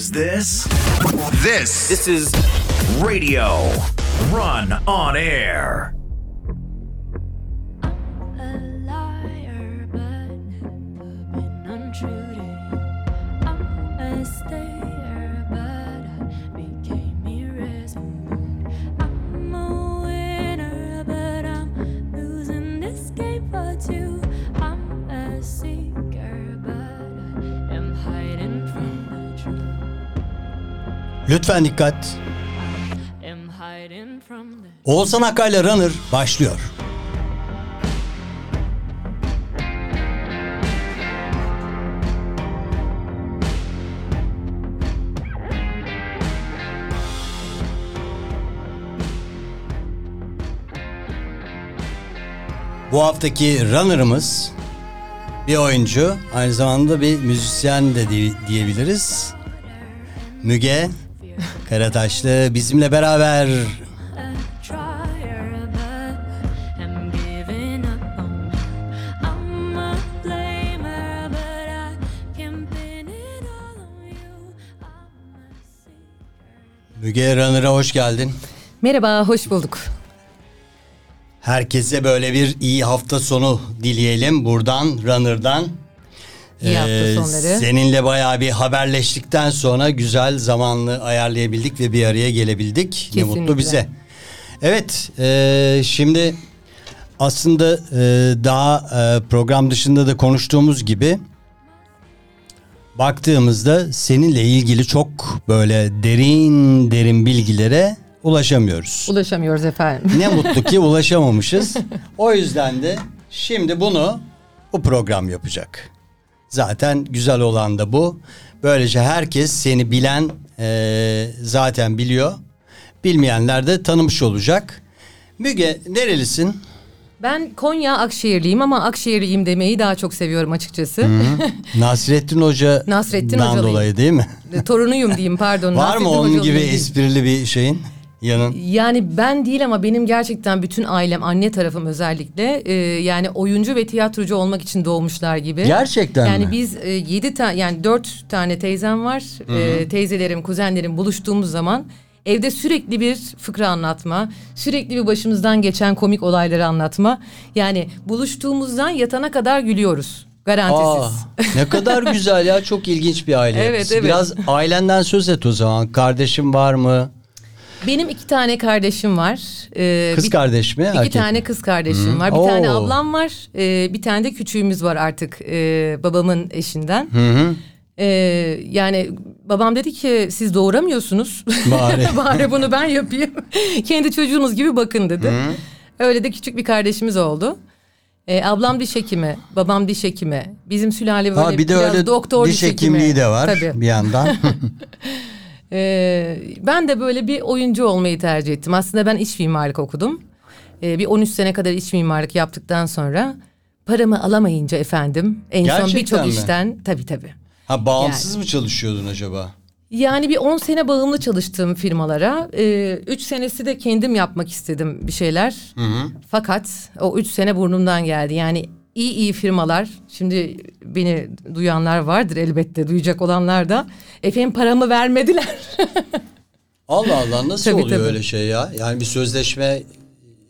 is this? This This is Radio Run on Air. Lütfen dikkat. Oğuzhan Akkay'la Runner başlıyor. Bu haftaki runner'ımız bir oyuncu, aynı zamanda bir müzisyen de di- diyebiliriz. Müge Karataşlı bizimle beraber. Müge Runner'a hoş geldin. Merhaba, hoş bulduk. Herkese böyle bir iyi hafta sonu dileyelim buradan Runner'dan. İyi hafta Ee, sonları. Seninle bayağı bir haberleştikten sonra güzel zamanlı ayarlayabildik ve bir araya gelebildik. Ne Kesinlikle. mutlu bize. Evet, e, şimdi aslında e, daha e, program dışında da konuştuğumuz gibi baktığımızda seninle ilgili çok böyle derin derin bilgilere ulaşamıyoruz. Ulaşamıyoruz efendim. Ne mutlu ki ulaşamamışız. O yüzden de şimdi bunu bu program yapacak. Zaten güzel olan da bu. Böylece herkes seni bilen eee, zaten biliyor. Bilmeyenler de tanımış olacak. Müge nerelisin? Ben Konya Akşehirliyim ama Akşehirliyim demeyi daha çok seviyorum açıkçası. Nasrettin Hoca Nasrettin dolayı değil mi? Torunuyum diyeyim pardon. Var Nasrettin mı onun gibi esprili bir şeyin yanın? Yani ben değil ama benim gerçekten bütün ailem, anne tarafım özellikle e, yani oyuncu ve tiyatrocu olmak için doğmuşlar gibi. Gerçekten yani mi? biz e, yedi tane yani dört tane teyzem var. E, teyzelerim, kuzenlerim buluştuğumuz zaman evde sürekli bir fıkra anlatma, sürekli bir başımızdan geçen komik olayları anlatma. Yani buluştuğumuzdan yatana kadar gülüyoruz. Aa, Garantisiz. ne kadar güzel ya çok ilginç bir aile. Evet, evet. Biraz ailenden söz et o zaman. Kardeşin var mı? Benim iki tane kardeşim var. E, Kız bir- kardeş mi? İki erkek mi? tane kız kardeşim var. Bir Oo. tane ablam var. Ee, bir tane de küçüğümüz var artık e, babamın eşinden. Hı hı. Ee, yani babam dedi ki siz doğuramıyorsunuz. Bari. Bari bunu ben yapayım. Kendi çocuğunuz gibi bakın dedi. Öyle de küçük bir kardeşimiz oldu. Ee, ablam diş hekimi, babam diş hekimi. Bizim sülale böyle Ha, bir de biraz öyle doktor diş hekimi. hekimliği de var Tabii. bir yandan. Ee, ben de böyle bir oyuncu olmayı tercih ettim. Aslında ben iç mimarlık okudum. Ee, bir 13 sene kadar iç mimarlık yaptıktan sonra paramı alamayınca efendim en son Gerçekten birçok mi? işten tabii tabii. Ha bağımsız mı çalışıyordun acaba? Yani bir 10 sene bağımlı çalıştığım firmalara, 3 senesi de kendim yapmak istedim bir şeyler. Fakat o 3 sene burnumdan geldi. Yani iyi iyi firmalar, şimdi beni duyanlar vardır elbette, duyacak olanlar da. Efendim paramı vermediler. Allah Allah nasıl Tabii, oluyor tabii. öyle şey ya? Yani bir sözleşme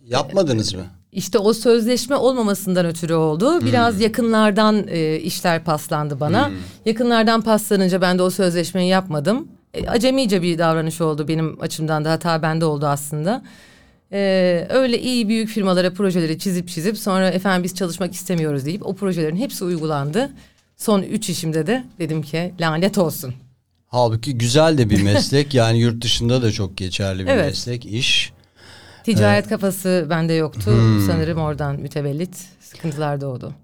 yapmadınız mı? İşte o sözleşme olmamasından ötürü oldu. Biraz yakınlardan e, işler paslandı bana. Yakınlardan paslanınca ben de o sözleşmeyi yapmadım. E, acemice bir davranış oldu benim açımdan da hata bende oldu aslında. E, öyle iyi büyük firmalara projeleri çizip çizip sonra efendim biz çalışmak istemiyoruz deyip o projelerin hepsi uygulandı. Son üç işimde de dedim ki lanet olsun. Halbuki güzel de bir meslek. yani yurt dışında da çok geçerli bir Evet. meslek, iş. Ticaret kafası bende yoktu. Sanırım oradan mütevellit sıkıntılar doğdu.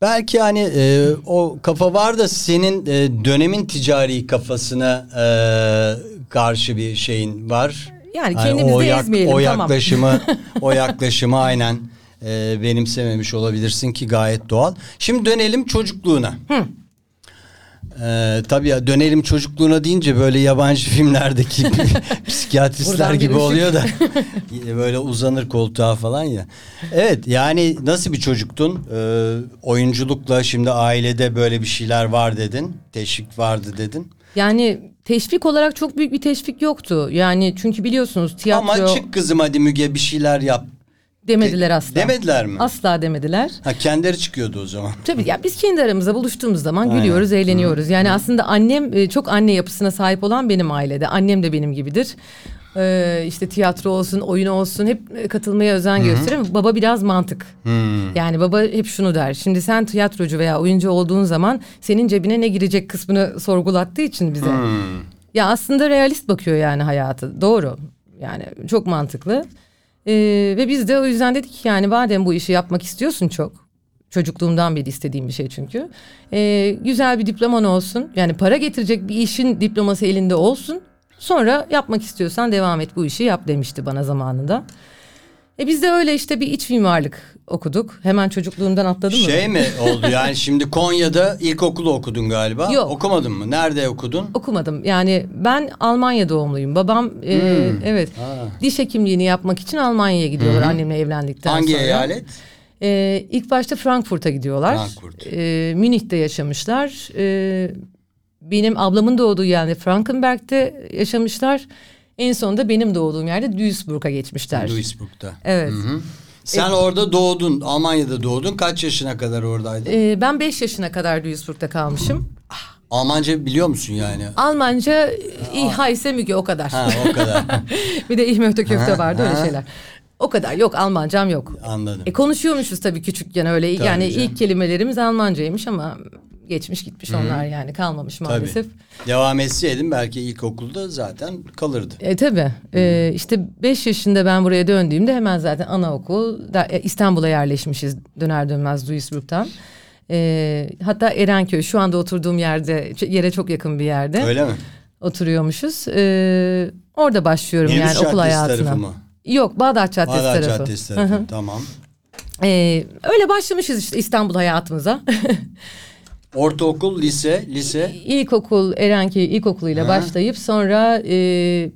Belki hani e, o kafa var da senin e, dönemin ticari kafasına e, karşı bir şeyin var. Yani kendimizi o yak- ezmeyelim o tamam. yaklaşımı o yaklaşımı aynen e, benimsememiş olabilirsin ki gayet doğal. Şimdi dönelim çocukluğuna. Ee, tabii ya dönelim çocukluğuna deyince böyle yabancı filmlerdeki psikiyatristler gibi oluyor da böyle uzanır koltuğa falan ya. Evet yani nasıl bir çocuktun? Ee, oyunculukla şimdi ailede böyle bir şeyler var dedin. Teşvik vardı dedin. Yani teşvik olarak çok büyük bir teşvik yoktu. Yani çünkü biliyorsunuz tiyatro Ama çık kızım hadi Müge bir şeyler yap. demediler asla. Demediler mi? Asla demediler. Ha kendileri çıkıyordu o zaman. Tabii ya biz kendi aramızda buluştuğumuz zaman Aynen. gülüyoruz, eğleniyoruz. Yani aslında annem e, çok anne yapısına sahip olan benim ailede. Annem de benim gibidir. Ee, işte tiyatro olsun, oyun olsun hep e, katılmaya özen gösterir. Baba biraz mantık. Hmm. Yani baba hep şunu der. Şimdi sen tiyatrocu veya oyuncu olduğun zaman senin cebine ne girecek kısmını sorgulattığı için bize. Hmm. Ya aslında realist bakıyor yani hayatı. Doğru. Yani çok mantıklı. Ee, ve biz de o yüzden dedik ki yani madem bu işi yapmak istiyorsun çok. Çocukluğumdan beri istediğim bir şey çünkü. Ee, güzel bir diploman olsun. Yani para getirecek bir işin diploması elinde olsun. Sonra yapmak istiyorsan devam et bu işi yap demişti bana zamanında. E biz de öyle işte bir iç mimarlık okuduk. Hemen çocukluğumdan atladım mı? Şey mi oldu yani şimdi Konya'da ilkokulu okudun galiba. Yok. Okumadın mı? Nerede okudun? Okumadım. Yani ben Almanya doğumluyum. Babam e, Hmm. evet diş hekimliğini yapmak için Almanya'ya gidiyorlar annemle evlendikten Hangi sonra. eyalet? E, ilk başta Frankfurt'a gidiyorlar. Frankfurt. E, Münih'te yaşamışlar. E, benim ablamın doğduğu yerde Frankenberg'de yaşamışlar. En sonunda benim doğduğum yerde Duisburg'a geçmişler. Duisburg'da. Evet. Sen orada doğdun. Almanya'da doğdun. Kaç yaşına kadar oradaydın? E, ben 5 yaşına kadar Duisburg'da kalmışım. Almanca biliyor musun yani? Almanca iyi hayse müge o kadar. Ha o kadar. bir de ihmöhte köfte vardı ha. öyle şeyler. O kadar yok Almancam yok. Anladım. E konuşuyormuşuz tabii küçükken öyle Tabii yani canım. ilk kelimelerimiz Almancaymış ama geçmiş gitmiş onlar yani kalmamış maalesef. Tabii. Devam etseydin belki ilkokulda zaten kalırdı. E tabii e, işte 5 yaşında ben buraya döndüğümde hemen zaten anaokul da, e, İstanbul'a yerleşmişiz döner dönmez Duisburg'dan. E, hatta Erenköy şu anda oturduğum yerde yere çok yakın bir yerde Öyle mi? oturuyormuşuz. E, orada başlıyorum Yeniş yani okul Caddesi hayatına. tarafı mı? Yok Bağdat Caddesi Bağdat tarafı. Caddesi Hı hı. tarafı. tamam. Ee, öyle başlamışız işte İstanbul hayatımıza. Ortaokul, lise, lise. İlkokul Erenköy İlkokulu'yla Ha. başlayıp sonra e,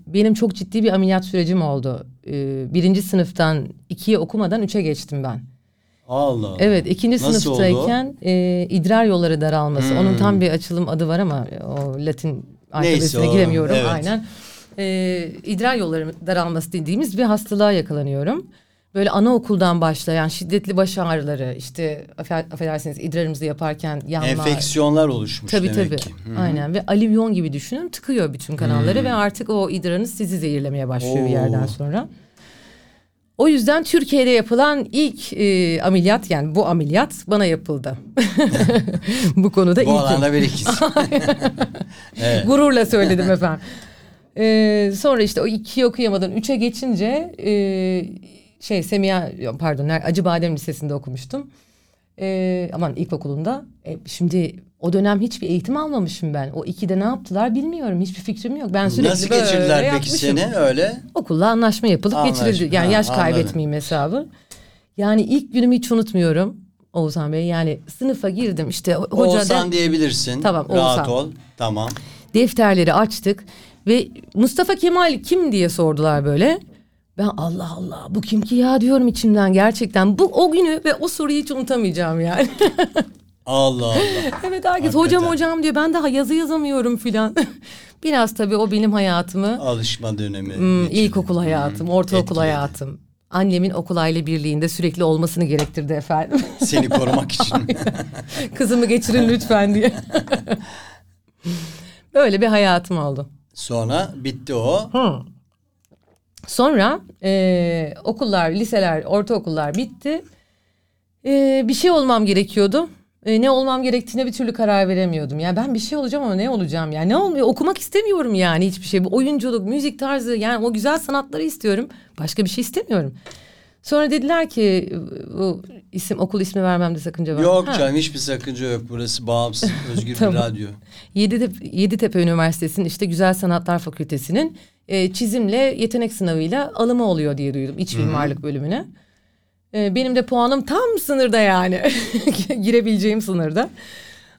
benim çok ciddi bir ameliyat sürecim oldu. E, birinci sınıftan ikiye okumadan üçe geçtim ben. Allah Allah. Evet ikinci Nasıl sınıftayken e, idrar yolları daralması. Onun tam bir açılım adı var ama o Latin alfabesine o, giremiyorum evet. aynen. E, idrar yolları daralması dediğimiz bir hastalığa yakalanıyorum. Böyle anaokuldan başlayan şiddetli baş ağrıları işte affedersiniz idrarımızı yaparken yanma. Enfeksiyonlar oluşmuş Tabii demek tabii. ki. Hı. Aynen ve alivyon gibi düşünün tıkıyor bütün kanalları ve artık o idrarınız sizi zehirlemeye başlıyor bir Oo. yerden sonra. O yüzden Türkiye'de yapılan ilk e, ameliyat yani bu ameliyat bana yapıldı. bu konuda Bu ilk. alanda bir ikiz. evet. Gururla söyledim efendim. Ee, sonra işte o ikiyi okuyamadan üçe geçince e, şey Semiha pardon ner- Acıbadem Lisesi'nde okumuştum. Ee, aman ilkokulunda. E, şimdi o dönem hiçbir eğitim almamışım ben. O ikide ne yaptılar bilmiyorum. Hiçbir fikrim yok. Ben sürekli Nasıl böyle geçirdiler peki yapmışım. seni öyle? Okulla anlaşma yapılıp Anlaşma, geçirildi. Yani ha, yaş anladım. kaybetmeyeyim hesabı. Yani ilk günümü hiç unutmuyorum. Oğuzhan Bey yani sınıfa girdim işte ho- hoca Oğuzhan diyebilirsin. Tamam, Rahat Oğuzhan. ol. Tamam. defterleri açtık ve Mustafa Kemal kim diye sordular böyle. Ben Allah Allah bu kim ki ya diyorum içimden gerçekten. Bu o günü ve o soruyu hiç unutamayacağım yani. Allah Allah. evet herkes Hakikaten. hocam hocam diyor. Ben daha yazı yazamıyorum filan. Biraz tabii o benim hayatımı, Alışma dönemi. hmm, ilkokul hayatım, ortaokul Etkiledi. hayatım. Annemin okul aile birliğinde sürekli olmasını gerektirdi efendim. Seni korumak için. Kızımı geçirin lütfen diye. Böyle bir hayatım oldu. Sonra bitti o. Sonra e, okullar, liseler, ortaokullar bitti. E, bir şey olmam gerekiyordu. E, ne olmam gerektiğine bir türlü karar veremiyordum. Yani ben bir şey olacağım ama ne olacağım yani? Ne olmuyor? Okumak istemiyorum yani hiçbir şey. Oyunculuk, müzik tarzı yani o güzel sanatları istiyorum. Başka bir şey istemiyorum. Sonra dediler ki bu isim okul ismi vermemde sakınca var. Yok Ha. canım hiçbir sakınca yok. Burası bağımsız özgür Tamam. bir radyo. Yeditepe, Yeditepe Üniversitesi'nin işte Güzel Sanatlar Fakültesi'nin e, çizimle yetenek sınavıyla alımı oluyor diye duydum iç mimarlık bölümüne. E, benim de puanım tam sınırda yani girebileceğim sınırda.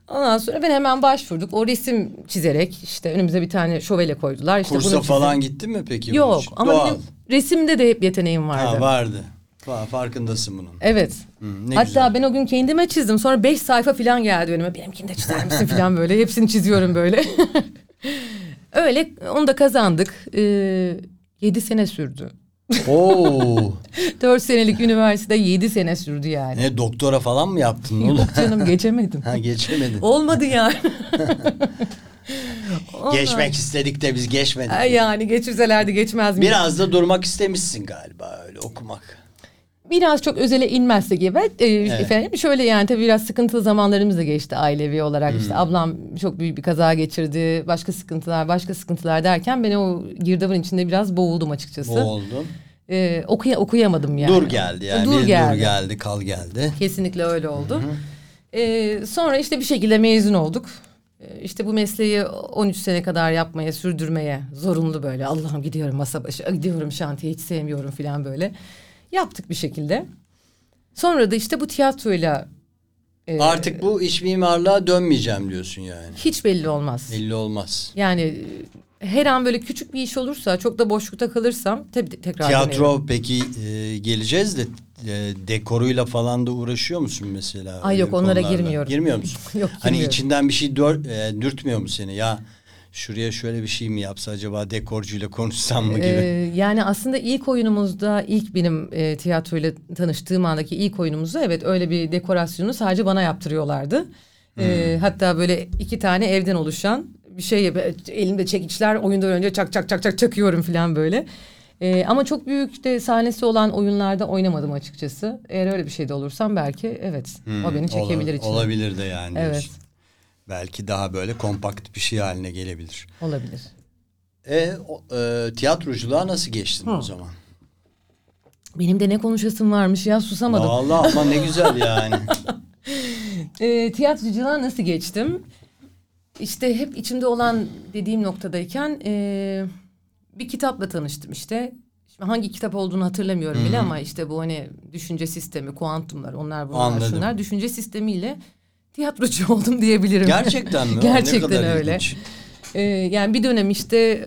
Ondan sonra ben hemen başvurduk. O resim çizerek işte önümüze bir tane şövalye koydular. İşte Kursa bunu falan gittin mi peki? Yok ama Doğal. benim resimde de hep yeteneğim vardı. Ha, vardı. Fa- Farkındasın bunun. Evet. Hı, ne Hatta güzel. ben o gün kendime çizdim. Sonra beş sayfa falan geldi önüme. Benimkini de çizer misin falan böyle. Hepsini çiziyorum böyle. Öyle onu da kazandık. Ee, yedi sene sürdü. Oo. Dört senelik üniversite yedi sene sürdü yani. ne doktora falan mı yaptın? Yok canım geçemedim. ha geçemedin. Olmadı yani. Geçmek istedik de biz geçmedik. Ay Yani geçirselerdi geçmez miydi? Biraz da durmak istemişsin galiba öyle okumak. Biraz çok özele inmezsek evet. Ee, Efendim şöyle yani tabii biraz sıkıntılı zamanlarımız da geçti ailevi olarak. Hmm. İşte ablam çok büyük bir kaza geçirdi. Başka sıkıntılar, başka sıkıntılar derken ben o girdabın içinde biraz boğuldum açıkçası. Boğuldun. Ee, okuya, okuyamadım yani. Dur geldi yani. Dur bir geldi. dur geldi, kal geldi. Kesinlikle öyle oldu. Ee, sonra işte bir şekilde mezun olduk. Ee, İşte bu mesleği 13 sene kadar yapmaya, sürdürmeye zorunlu böyle. Allah'ım gidiyorum masa başı, gidiyorum şantiye hiç sevmiyorum falan böyle. Yaptık bir şekilde. Sonra da işte bu tiyatroyla e, Artık bu iç mimarlığa dönmeyeceğim diyorsun yani. hiç belli olmaz. Belli olmaz. Yani e, her an böyle küçük bir iş olursa, çok da boşlukta kalırsam tabii tekrar dönerim. Tiyatro peki e, geleceğiz de e, dekoruyla falan da uğraşıyor musun mesela? Ay Öyle yok, onlara konularla? girmiyorum. Girmiyor musun? Yok, Hani girmiyorum. içinden bir şey dör, e, dürtmüyor mu seni? Ya şuraya şöyle bir şey mi yapsa acaba dekorcuyla konuşsam mı gibi? Ee, yani aslında ilk oyunumuzda ilk benim e, tiyatroyla tanıştığım andaki ilk oyunumuzda evet öyle bir dekorasyonu sadece bana yaptırıyorlardı. Ee, Hmm. hatta böyle iki tane evden oluşan bir şey elimde çekiçler oyundan önce çak çak çak çak çakıyorum falan böyle. Ee, ama çok büyük de sahnesi olan oyunlarda oynamadım açıkçası. Eğer öyle bir şey de olursam belki evet o beni çekebilir içine. Hmm, Olabilir de yani. Evet. diyorsun. Belki daha böyle kompakt bir şey haline gelebilir. Olabilir. E, o, e tiyatroculuğa nasıl geçtin o zaman? Benim de ne konuşasım varmış ya susamadım. Vallahi ama ne güzel yani. E, tiyatroculuğa nasıl geçtim? İşte hep içimde olan dediğim noktadayken e, bir kitapla tanıştım işte. Şimdi hangi kitap olduğunu hatırlamıyorum bile ama işte bu hani düşünce sistemi, kuantumlar, onlar bunlar Anladım. şunlar. Düşünce sistemiyle tiyatrocu oldum diyebilirim. Gerçekten mi? Gerçekten öyle. ilginç. Ee, yani bir dönem işte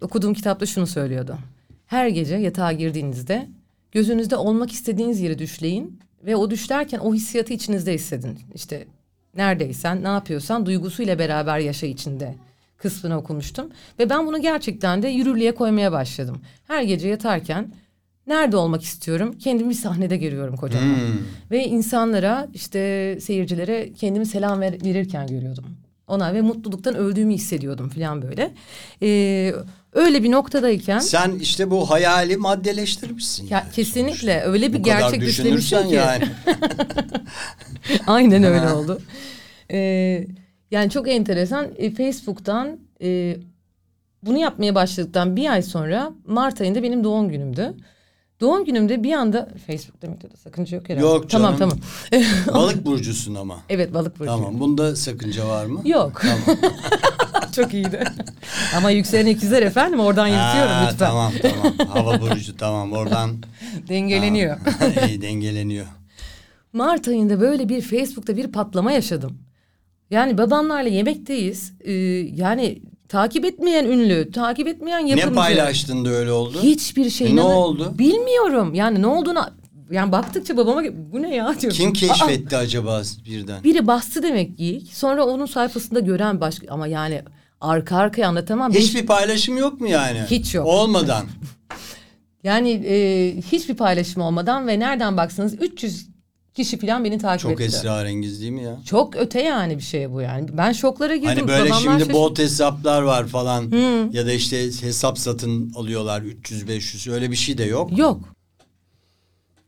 okuduğum kitapta şunu söylüyordu. Her gece yatağa girdiğinizde gözünüzde olmak istediğiniz yeri düşleyin ve o düşlerken o hissiyatı içinizde hissedin. İşte neredeysen, ne yapıyorsan duygusuyla beraber yaşa içinde kısmını okumuştum. Ve ben bunu gerçekten de yürürlüğe koymaya başladım. Her gece yatarken nerede olmak istiyorum? Kendimi bir sahnede görüyorum kocaman. Hmm. Ve insanlara işte seyircilere kendimi selam ver- verirken görüyordum. Ona ve mutluluktan öldüğümü hissediyordum falan böyle. Ee, öyle bir noktadayken Sen işte bu hayali maddeleştirmişsin. ya yani kesinlikle sonuçta. öyle bir Bu gerçekleştirmişim düşünürsen ki. yani. Aynen öyle oldu. Ee, yani çok enteresan. E, Facebook'tan e, bunu yapmaya başladıktan bir ay sonra Mart ayında benim doğum günümdü. Doğum günümde bir anda Facebook demekte de sakınca yok herhalde. Yok Tamam canım. tamam. Balık burcusun ama. evet balık burcu. Tamam. Bunda sakınca var mı? Yok. Çok iyiydi. Ama yükselen ikizler efendim oradan yırtıyorum lütfen. Tamam tamam. Hava burcu tamam. Oradan Dengeleniyor. Tamam. İyi dengeleniyor. Mart ayında böyle bir Facebook'ta bir patlama yaşadım. Yani babamlarla yemekteyiz. Ee, yani takip etmeyen ünlü, takip etmeyen yapımcı. Ne paylaştın da öyle oldu? Hiçbir şey. E, ne oldu? Bilmiyorum. Yani ne olduğunu yani baktıkça babama bu ne ya diyorum. Kim Aa, keşfetti acaba birden? biri bastı demek ki. Sonra onun sayfasında gören başka ama yani arka arkaya anlatamam. Hiçbir paylaşım yok mu yani? Hiç yok. Olmadan. Yani e, hiçbir paylaşım olmadan ve nereden baksanız 300 kişi falan beni takip Çok etti. esrarengiz değil mi ya? Çok öte yani bir şey bu yani. Ben şoklara girdim. Hani böyle Babamlar şimdi bot hesaplar var falan ya da işte hesap satın alıyorlar 300-500 öyle bir şey de yok. Yok.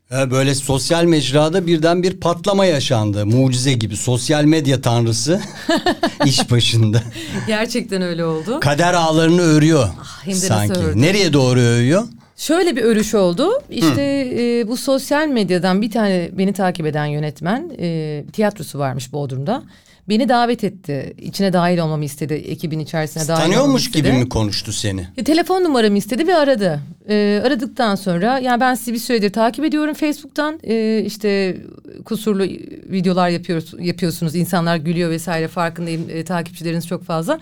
Ha, böyle sosyal mecrada birden bir patlama yaşandı. Mucize gibi sosyal medya tanrısı iş başında. Gerçekten öyle oldu. Kader ağlarını örüyor Ah, sanki. Nereye doğru örüyor? Şöyle bir örüş oldu. İşte e, bu sosyal medyadan bir tane beni takip eden yönetmen e, tiyatrosu varmış Bodrum'da. Beni davet etti. İçine dahil olmamı istedi. Ekibin içerisine dahil olmamı Tanıyormuş istedi. gibi mi konuştu seni? E, telefon numaramı istedi ve aradı. E, aradıktan sonra yani ben sizi bir süredir takip ediyorum Facebook'tan. E, işte kusurlu videolar yapıyoruz, yapıyorsunuz. İnsanlar gülüyor vesaire farkındayım. E, takipçileriniz çok fazla.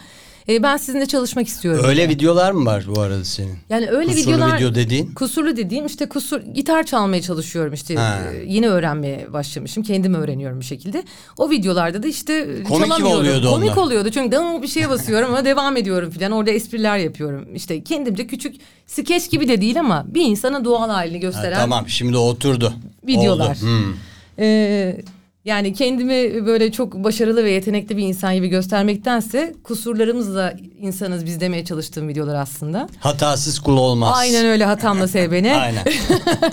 E, ben sizinle çalışmak istiyorum. Öyle videolar mı var bu arada senin? Yani öyle Kusurlu videolar video dediğin? kusurlu dediğim işte kusur gitar çalmaya çalışıyorum işte Ha. e, yeni öğrenmeye başlamışım kendim öğreniyorum bir şekilde. O videolarda da işte Komik mi çalamıyorum. oluyordu Komik onlar? oluyordu çünkü "Dım" bir şeye basıyorum ama devam ediyorum falan orada espriler yapıyorum. İşte kendimce küçük skeç gibi de değil ama bir insana doğal halini Ha, gösteren tamam şimdi oturdu. videolar. Oldu. Hmm. Ee, yani kendimi böyle çok başarılı ve yetenekli bir insan gibi göstermektense kusurlarımızla insanız biz demeye çalıştığım videolar aslında. Hatasız kul olmaz. Aynen öyle hatamla sev beni. Aynen.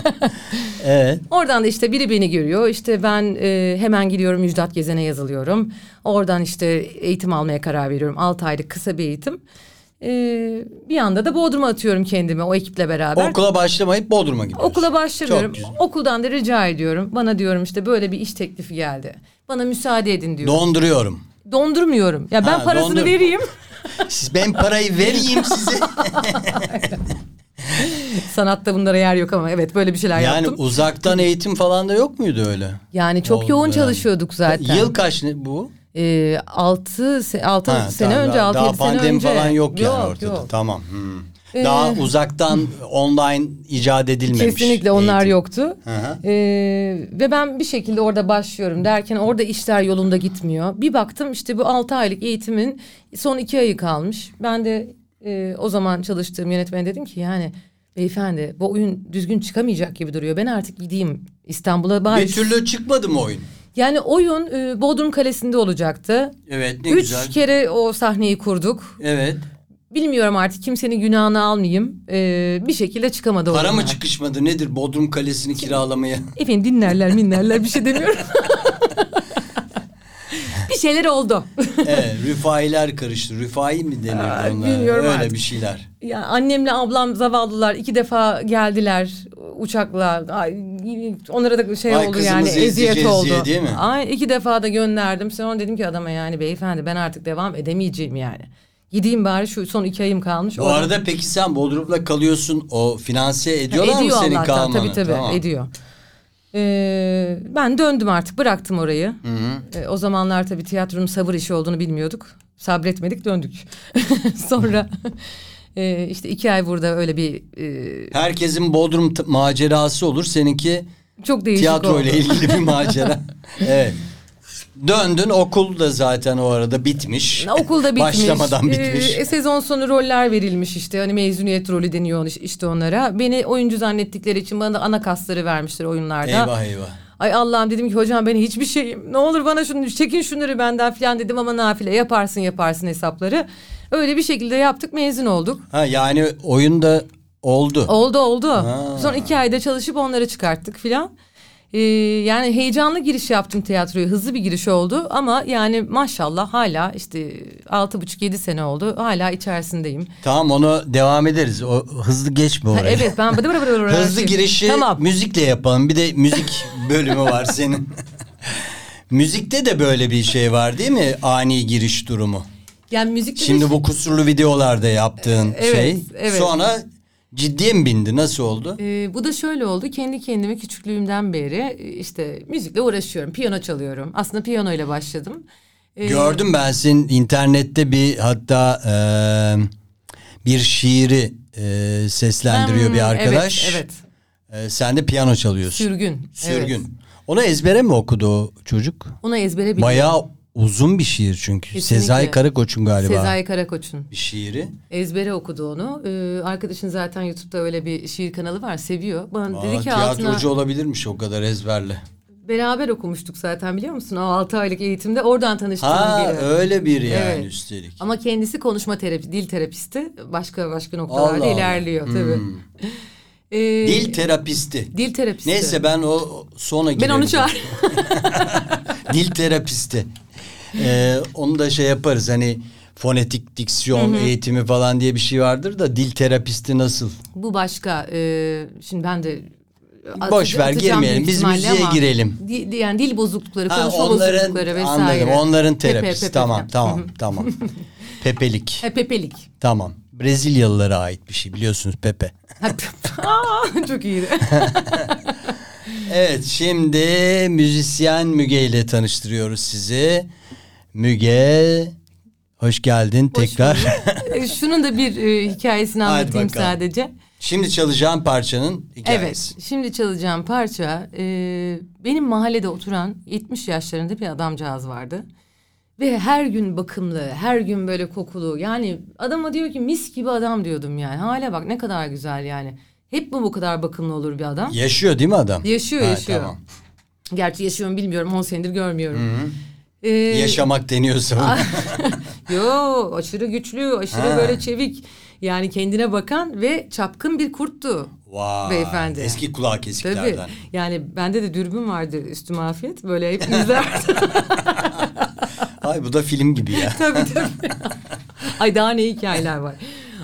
evet. Oradan da işte biri beni görüyor. İşte ben e, hemen gidiyorum Müjdat Gezen'e yazılıyorum. Oradan işte eğitim almaya karar veriyorum. 6 aylık kısa bir eğitim. E, bir anda da Bodrum'a atıyorum kendimi o ekiple beraber. Okula başlamayıp Bodrum'a gidiyorsun. Okula başlamıyorum. Çok güzel. Okuldan da rica ediyorum. Bana diyorum işte böyle bir iş teklifi geldi. Bana müsaade edin diyorum. Donduruyorum. Dondurmuyorum. Ya ben Ha, parasını dondur- vereyim. Siz ben parayı vereyim size. Sanatta bunlara yer yok ama evet böyle bir şeyler yani yaptım. uzaktan eğitim falan da yok muydu öyle? Yani çok Oldu yoğun yani. çalışıyorduk zaten. Yıl kaç ne bu? Altı, se, altı Ha, sene tamam, önce, daha- altı daha yedi sene pandemi önce. falan yok yani Yok, ortada. yok. Tamam. hmm. Ee, Daha uzaktan online icat edilmemiş. Kesinlikle onlar eğitim. yoktu. Hı hı. Ee, ve ben bir şekilde orada başlıyorum derken orada işler yolunda gitmiyor. Bir baktım işte bu altı aylık eğitimin son iki ayı kalmış. Ben de e, o zaman çalıştığım yönetmene dedim ki yani beyefendi bu oyun düzgün çıkamayacak gibi duruyor. Ben artık gideyim İstanbul'a bari. Bir türlü çıkmadı mı oyun? Yani oyun e, Bodrum Kalesi'nde olacaktı. Evet ne Üç güzel. kere o sahneyi kurduk. Evet. Bilmiyorum artık kimsenin günahını almayayım. Ee, bir şekilde çıkamadı Para mı çıkışmadı nedir Bodrum Kalesi'ni kiralamaya? Efendim dinlerler minlerler bir şey demiyorum. bir şeyler oldu. evet Rüfailer karıştı. Rüfai mi denirdi Aa, onlar? bilmiyorum Öyle artık. bir şeyler. ya annemle ablam zavallılar iki defa geldiler uçakla. Ay, onlara da şey Ay, oldu yani eziyet oldu. diye değil mi? Ay, iki defa da gönderdim. Sonra dedim ki adama yani beyefendi ben artık devam edemeyeceğim yani. Gideyim bari şu son iki ayım kalmış. Bu arada peki sen Bodrum'da kalıyorsun. O finanse ediyorlar ediyor mı senin Allah'tan kalmanı? tabii tabii Tamam. ediyor. Ee, ben döndüm artık bıraktım orayı. Ee, o zamanlar tabii tiyatronun sabır işi olduğunu bilmiyorduk. Sabretmedik döndük. Sonra e, işte iki ay burada öyle bir e, Herkesin Bodrum macerası olur. Seninki çok değişik tiyatro ile ilgili bir macera. evet. Döndün okul da zaten o arada bitmiş. Okulda bitmiş. Başlamadan bitmiş. Ee, sezon sonu roller verilmiş işte. Hani mezuniyet rolü deniyor işte onlara. Beni oyuncu zannettikleri için bana da ana kasları vermişler oyunlarda. eyvah eyvah. Ay Allah'ım dedim ki hocam ben hiçbir şeyim. Ne olur bana şunu çekin şunları benden falan dedim ama nafile yaparsın yaparsın hesapları. Öyle bir şekilde yaptık mezun olduk. Ha yani oyunda oldu. Oldu oldu. Ha. Son iki ayda çalışıp onları çıkarttık filan. Ee, yani heyecanlı giriş yaptım tiyatroya. Hızlı bir giriş oldu ama yani maşallah hala işte altı buçuk yedi sene oldu. Hala içerisindeyim. Tamam onu devam ederiz. O hızlı geçme Ha, oraya. evet ben bıdı bıdı bıdı bıdı Hızlı şey- girişi Tamam. müzikle yapalım. Bir de müzik bölümü var senin. Müzikte de böyle bir şey var değil mi? Ani giriş durumu. Yani müzikte de Şimdi bu kusurlu videolarda yaptığın Evet, şey. evet. Sonra ciddiye mi bindi? Nasıl oldu? Ee, bu da şöyle oldu. Kendi kendime küçüklüğümden beri e, işte müzikle uğraşıyorum. Piyano çalıyorum. Aslında piyano ile başladım. Ee, Gördüm ben senin internette bir hatta eee, bir şiiri eee, seslendiriyor hmm, bir arkadaş. Evet, evet. Eee, sen de piyano çalıyorsun. Sürgün. Sürgün. Evet. Onu ezbere mi okudu o çocuk? Ona ezbere biliyorum. Bayağı uzun bir şiir çünkü. Kesinlikle. Sezai Karakoç'un galiba Sezai Karakoç'un. bir şiiri. Ezbere okudu onu. Ee, arkadaşın zaten YouTube'da öyle bir şiir kanalı var. Seviyor. Bana Aa, dedi ki tiyatrocu altına olabilirmiş o kadar ezberle. beraber okumuştuk zaten biliyor musun? O 6 aylık eğitimde oradan tanıştığım Ha biri. öyle bir yani Evet. üstelik. Ama kendisi konuşma terapi, dil terapisti. Başka başka noktalarda Allah Allah. ilerliyor tabii. Hmm. Ee, Dil terapisti. dil terapisti. Neyse ben o sonra Ben girerim. onu çağır. Dil terapisti. Ee, onu da şey yaparız hani fonetik diksiyon eğitimi falan diye bir şey vardır da dil terapisti nasıl? Bu başka. Ee, şimdi ben de Boş ver, girmeyelim. Biz müziğe ama girelim. di- yani dil bozuklukları, Ha, konuşma onların bozuklukları vesaire. anladım. Onların Pepe, terapisi. pepe tamam, falan. tamam, Hı hı. tamam. Pepelik. Ha, pepelik. Tamam. Brezilyalılara ait bir şey biliyorsunuz Pepe. Aa, Çok iyiydi. Evet şimdi müzisyen Müge ile tanıştırıyoruz sizi. Müge hoş geldin Hoş tekrar. bulduk. Şunun da bir e, hikayesini Hadi anlatayım bakalım. sadece. şimdi çalacağım parçanın hikayesi. Evet, şimdi çalacağım parça e, benim mahallede oturan 70 yaşlarında bir adamcağız vardı. Ve her gün bakımlı, her gün böyle kokulu. Yani adama diyor ki mis gibi adam diyordum yani. Hale bak ne kadar güzel yani. Hep mi bu kadar bakımlı olur bir adam? Yaşıyor değil mi adam? Yaşıyor, Ha, yaşıyor. Tamam. Gerçi yaşıyor mu bilmiyorum, 10 senedir görmüyorum. Ee, Yaşamak deniyorsa. Yo aşırı güçlü, aşırı Ha. böyle çevik. Yani kendine bakan ve çapkın bir kurttu. Vay. Beyefendi. Eski kulağı Tabii. kesiklerden. Yani bende de dürbün vardı üstüme afiyet. Böyle hep izlerdim. Ay bu da film gibi ya. tabii tabii. Ay daha ne hikayeler var.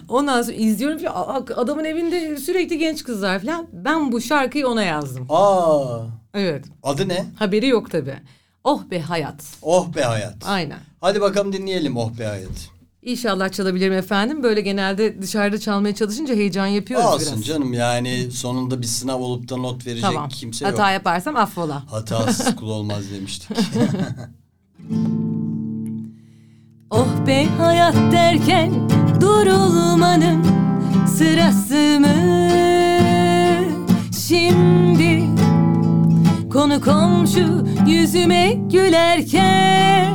Ondan sonra izliyorum ki "Aa, adamın evinde sürekli genç kızlar falan. Ben bu şarkıyı ona yazdım. Aa. Evet. Adı ne? Haberi yok tabii. Oh be hayat. Oh be hayat. Aynen. Hadi bakalım dinleyelim Oh be hayat. İnşallah çalabilirim efendim. Böyle genelde dışarıda çalmaya çalışınca heyecan yapıyoruz Olsun biraz. canım yani sonunda bir sınav olup da not verecek Tamam. kimse Hata yok. yaparsam affola. Hatasız kul olmaz demiştik. Oh be hayat derken durulmanın sırası mı? Konu komşu yüzüme gülerken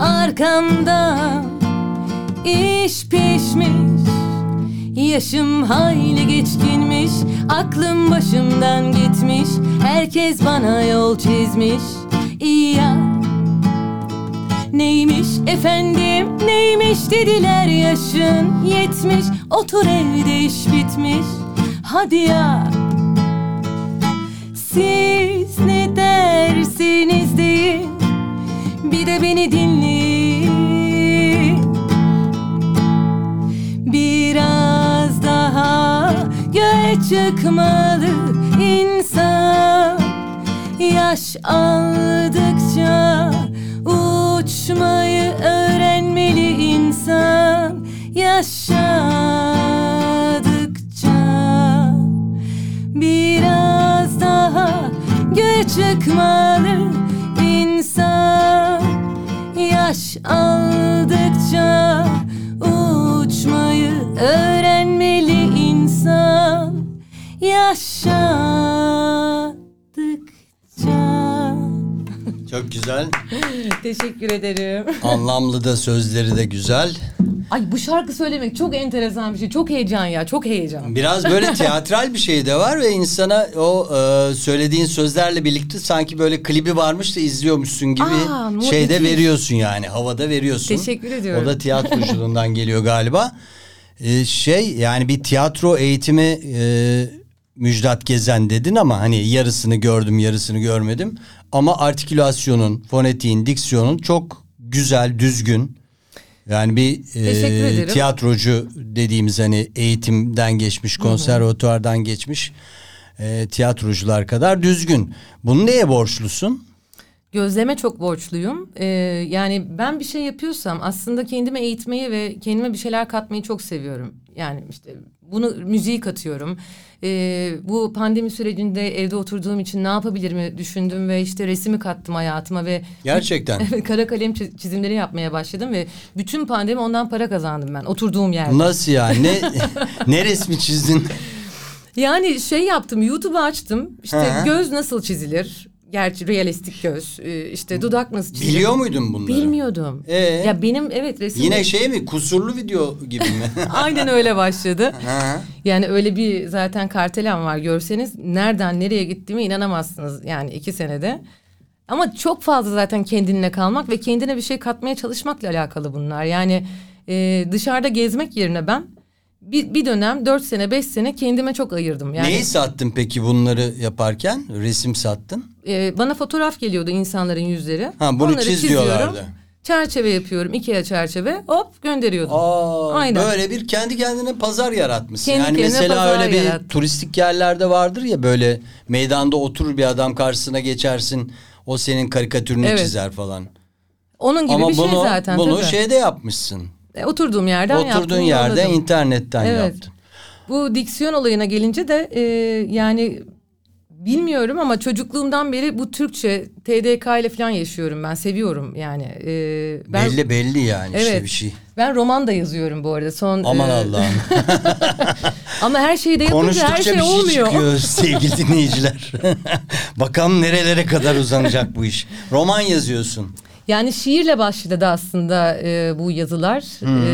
arkamda iş pişmiş Yaşım hayli geçkinmiş Aklım başımdan gitmiş Herkes bana yol çizmiş. İyi ya Neymiş efendim neymiş dediler yaşın yetmiş Otur evde iş bitmiş. Hadi ya Siz ne dersiniz deyin Bir de beni dinleyin. Biraz daha göğe çıkmalı insan. Yaş aldıkça uçmayı öğrenmeli insan. Yaşadıkça göğe çıkmalı insan. Yaş aldıkça uçmayı öğrenmeli insan. Yaşadıkça Çok güzel. Teşekkür ederim. Anlamlı da sözleri de güzel. Ay bu şarkı söylemek çok enteresan bir şey. Çok heyecan ya. Çok heyecan. Biraz böyle teatral bir şey de var ve insana o e, söylediğin sözlerle birlikte sanki böyle klibi varmış da izliyormuşsun gibi Aa, şeyde veriyorsun yani havada veriyorsun. Teşekkür ediyorum. O da tiyatroculuğundan geliyor galiba. E, şey yani bir tiyatro eğitimi e, Müjdat Gezen dedin ama hani yarısını gördüm yarısını görmedim. Ama artikülasyonun, fonetiğin, diksiyonun çok güzel, düzgün. Yani bir e, tiyatrocu dediğimiz hani eğitimden geçmiş, konservatuvardan geçmiş e, tiyatrocular kadar düzgün. Bunu neye borçlusun? Gözleme çok borçluyum. Ee, yani ben bir şey yapıyorsam aslında kendime eğitmeyi ve kendime bir şeyler katmayı çok seviyorum. Yani işte bunu müziği katıyorum. Ee, bu pandemi sürecinde evde oturduğum için ne yapabilirimi düşündüm ve işte resimi kattım hayatıma ve Gerçekten. Kara kalem çiz- çizimleri yapmaya başladım ve bütün pandemi ondan para kazandım ben oturduğum yerde. Nasıl yani? Ne, ne resmi çizdin? Yani şey yaptım YouTube'u açtım işte Hı. göz nasıl çizilir? Gerçi realistik göz e, işte dudak nasıl çizilir? Biliyor muydun bunları? Bilmiyordum. Ee? Ya benim evet resim Yine şey mi? Kusurlu video gibi mi? aynen öyle başladı. Yani öyle bir zaten kartelem var görseniz nereden nereye gittiğime inanamazsınız yani iki senede. Ama çok fazla zaten kendinle kalmak ve kendine bir şey katmaya çalışmakla alakalı bunlar. Yani e, dışarıda gezmek yerine ben bir, bir dönem dört sene beş sene kendime çok ayırdım. Yani Neyi sattın peki bunları yaparken? Resim sattın. E, bana fotoğraf geliyordu insanların yüzleri. Ha, bunu Onları çiz diyorlardı. çiziyorum. Çerçeve yapıyorum. Ikea çerçeve. Hop gönderiyordum. Aa, Aynen. Böyle bir kendi kendine pazar yaratmışsın. Kendi yani mesela öyle bir yarattım. turistik yerlerde vardır ya böyle meydanda oturur bir adam karşısına geçersin. O senin karikatürünü Evet. çizer falan. Onun gibi Ama bir bunu şey zaten. bunu tabii. şeyde yapmışsın. E, oturduğum yerden yaptım. Oturduğun yerde internetten Evet. yaptın. Bu diksiyon olayına gelince de e, yani bilmiyorum ama çocukluğumdan beri bu Türkçe TDK ile falan yaşıyorum ben seviyorum yani. E, ben, belli belli yani işte Evet. bir şey. Ben roman da yazıyorum bu arada. Son Aman e, Allah'ım. Ama her şeyi de yapınca her şey bir şey olmuyor. çıkıyor sevgili dinleyiciler. Bakalım nerelere kadar uzanacak bu iş. Roman yazıyorsun. Yani şiirle başladı aslında e, bu yazılar.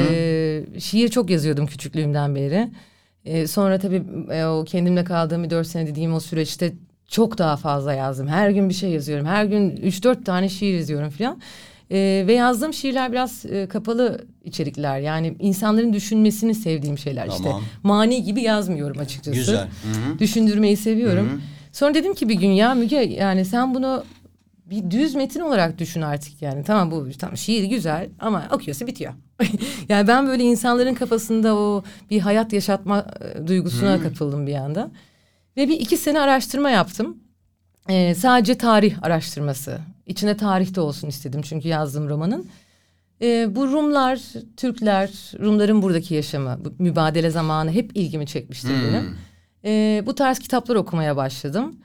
E, şiir çok yazıyordum küçüklüğümden beri. E, sonra tabii e, o kendimle kaldığım bir dört sene dediğim o süreçte çok daha fazla yazdım. Her gün bir şey yazıyorum. Her gün üç dört tane şiir yazıyorum falan. E, ve yazdığım şiirler biraz e, kapalı içerikler. Yani insanların düşünmesini sevdiğim şeyler. Tamam. İşte mani gibi yazmıyorum açıkçası. Güzel. Hı-hı. Düşündürmeyi seviyorum. Sonra dedim ki bir gün ya Müge yani sen bunu bir düz metin olarak düşün artık yani. Tamam bu tamam şiir güzel ama okuyorsa bitiyor. yani ben böyle insanların kafasında o bir hayat yaşatma e, duygusuna kapıldım bir anda. Ve bir iki sene araştırma yaptım. Ee, sadece tarih araştırması. İçine tarih de olsun istedim çünkü yazdığım romanın. Ee, bu Rumlar, Türkler, Rumların buradaki yaşamı, bu mübadele zamanı hep ilgimi çekmiştir benim. Ee, bu tarz kitaplar okumaya başladım.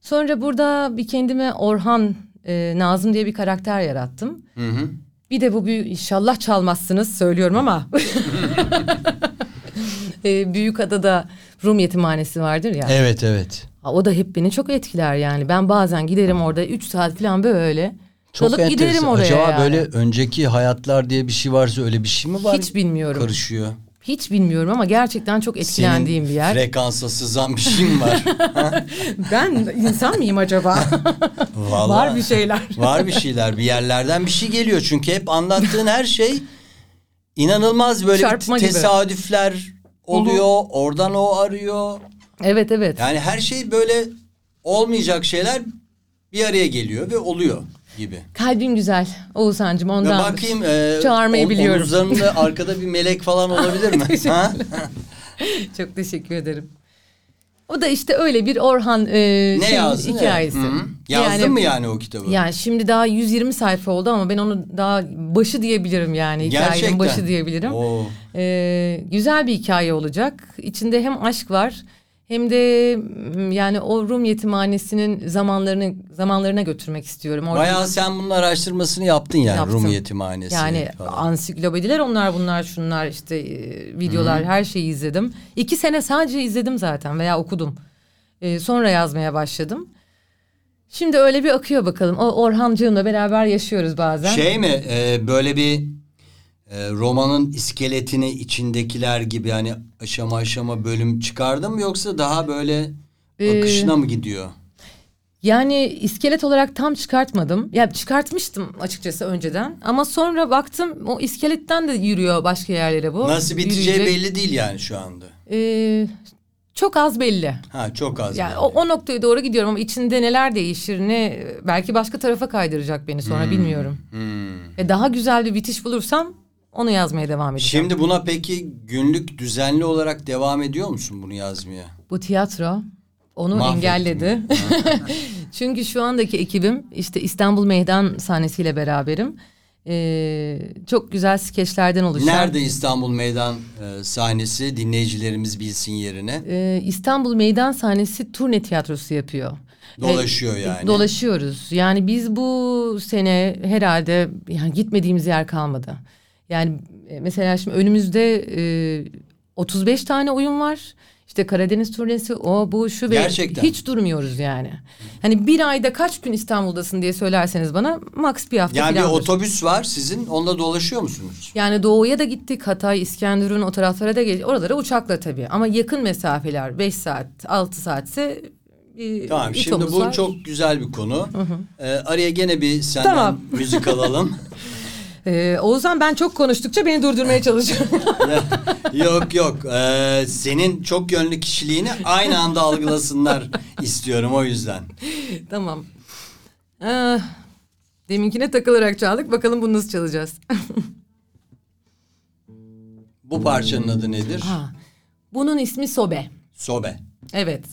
Sonra burada bir kendime Orhan e, Nazım diye bir karakter yarattım. Hı hı. Bir de bu büyük inşallah çalmazsınız söylüyorum ama. e, Büyükada'da Rum yetimhanesi vardır ya. Evet evet. Ha, O da hep beni çok etkiler yani. Ben bazen giderim orada 3 saat falan böyle. Çok giderim enteresan. oraya Acaba yani. böyle önceki hayatlar diye bir şey varsa öyle bir şey mi var? Hiç bilmiyorum. Karışıyor. Hiç bilmiyorum ama gerçekten çok etkilendiğim Senin bir yer. frekansa sızan bir şey mi var? Ben insan mıyım acaba? Vallahi. Var bir şeyler. Var bir şeyler. Bir yerlerden bir şey geliyor. Çünkü hep anlattığın her şey inanılmaz böyle Çarpma gibi. tesadüfler oluyor. Oradan o arıyor. Evet evet. Yani her şey böyle olmayacak şeyler bir araya geliyor ve oluyor gibi. Kalbim güzel Oğuzhan'cım ondan. bakayım e, Çağırmayı om- biliyorum. Omuzlarında arkada bir melek falan olabilir mi? ha? Çok teşekkür ederim. O da işte öyle bir Orhan e, Ne şey, yazdın? hikayesi. Hı. Yazdın Yani- mı yani o kitabı? Yani şimdi daha 120 sayfa oldu ama ben onu daha başı diyebilirim yani. Hikayenin Gerçekten. başı diyebilirim. Oo. Ee, güzel bir hikaye olacak. İçinde hem aşk var hem de yani o Rum yetimhanesinin zamanlarını zamanlarına götürmek istiyorum. Orada Bayağı sen bunun araştırmasını yaptın yani Yaptım. Rum yetimhanesi. yani falan. ansiklopediler onlar bunlar şunlar işte e, videolar her şeyi izledim. İki sene sadece izledim zaten veya okudum. Ee, sonra yazmaya başladım. Şimdi öyle bir akıyor bakalım. O Orhancığımla beraber yaşıyoruz bazen. Şey mi e, böyle bir e, romanın iskeletini içindekiler gibi hani aşama aşama bölüm çıkardın mı yoksa daha böyle Ee, akışına mı gidiyor? Yani iskelet olarak tam çıkartmadım. Ya çıkartmıştım açıkçası önceden. Ama sonra baktım o iskeletten de yürüyor başka yerlere bu. Nasıl biteceği Yürüyecek. belli değil yani şu anda. Ee, çok az belli. Ha çok az. Yani belli. o, o noktaya doğru gidiyorum ama içinde neler değişir ne belki başka tarafa kaydıracak beni sonra bilmiyorum. Hmm. Ve daha güzel bir bitiş bulursam onu yazmaya devam edeceğim. Şimdi buna peki günlük düzenli olarak devam ediyor musun bunu yazmaya? Bu tiyatro onu Mahvetti engelledi. Çünkü şu andaki ekibim işte İstanbul Meydan sahnesiyle beraberim. Ee, çok güzel skeçlerden oluşan. Nerede İstanbul Meydan e, sahnesi dinleyicilerimiz bilsin yerine. Ee, İstanbul Meydan sahnesi turne tiyatrosu yapıyor. Dolaşıyor Ee, yani. Dolaşıyoruz. Yani biz bu sene herhalde yani gitmediğimiz yer kalmadı. Yani e, mesela şimdi önümüzde e, 35 tane oyun var. İşte Karadeniz turnesi o bu şu ve hiç durmuyoruz yani. Hani bir ayda kaç gün İstanbul'dasın diye söylerseniz bana max bir hafta Yani bir otobüs var sizin onunla dolaşıyor musunuz? Yani doğuya da gittik. Hatay, İskenderun o taraflara da gel. Oralara uçakla tabii. Ama yakın mesafeler 5 saat, 6 saatse bir Tamam şimdi bu var. çok güzel bir konu. Ee, araya gene bir senden Tamam. müzik alalım. Ee, Oğuzhan ben çok konuştukça beni durdurmaya çalışıyor. yok yok Ee, senin çok yönlü kişiliğini aynı anda algılasınlar istiyorum o yüzden. tamam. Ee, Deminkine takılarak çaldık. Bakalım bunu nasıl çalacağız. Bu parçanın adı nedir? ha. Bunun ismi Sobe. Sobe. Evet.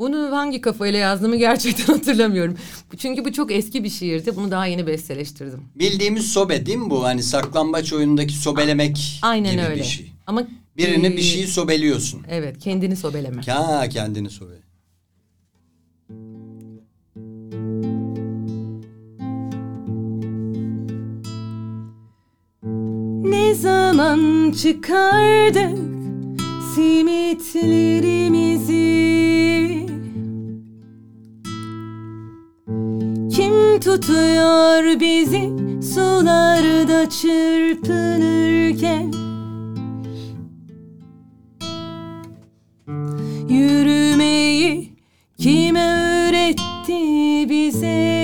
Bunu hangi kafayla yazdığımı gerçekten hatırlamıyorum. Çünkü bu çok eski bir şiirdi. Bunu daha yeni besteleştirdim. Bildiğimiz sobe değil mi bu? Hani saklambaç oyunundaki sobelemek Aynen gibi öyle. bir şey. Ama Birini e, bir şeyi sobeliyorsun. Evet, kendini sobeleme. Ha kendini sobe. Ne zaman çıkardık simitlerimizi tutuyor bizi sularda çırpınırken Yürümeyi kim öğretti bize?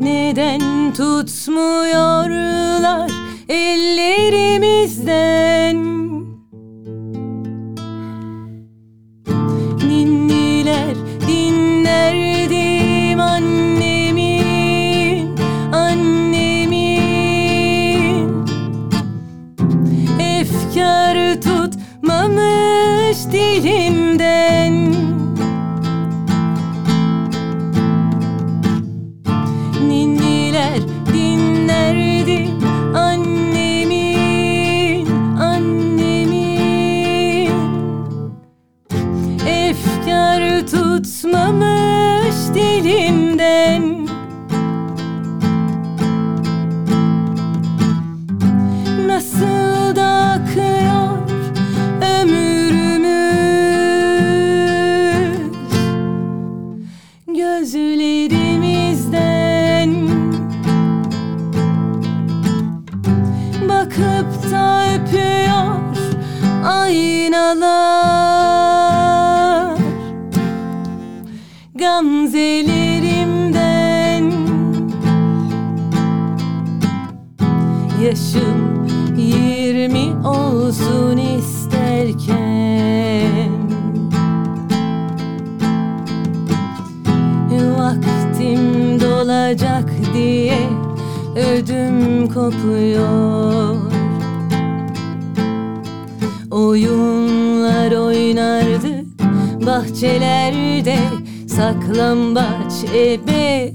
Neden tutmuyorlar ellerimizden? Vaktim dolacak diye ödüm kopuyor Oyunlar oynardık bahçelerde Saklambaç ebe,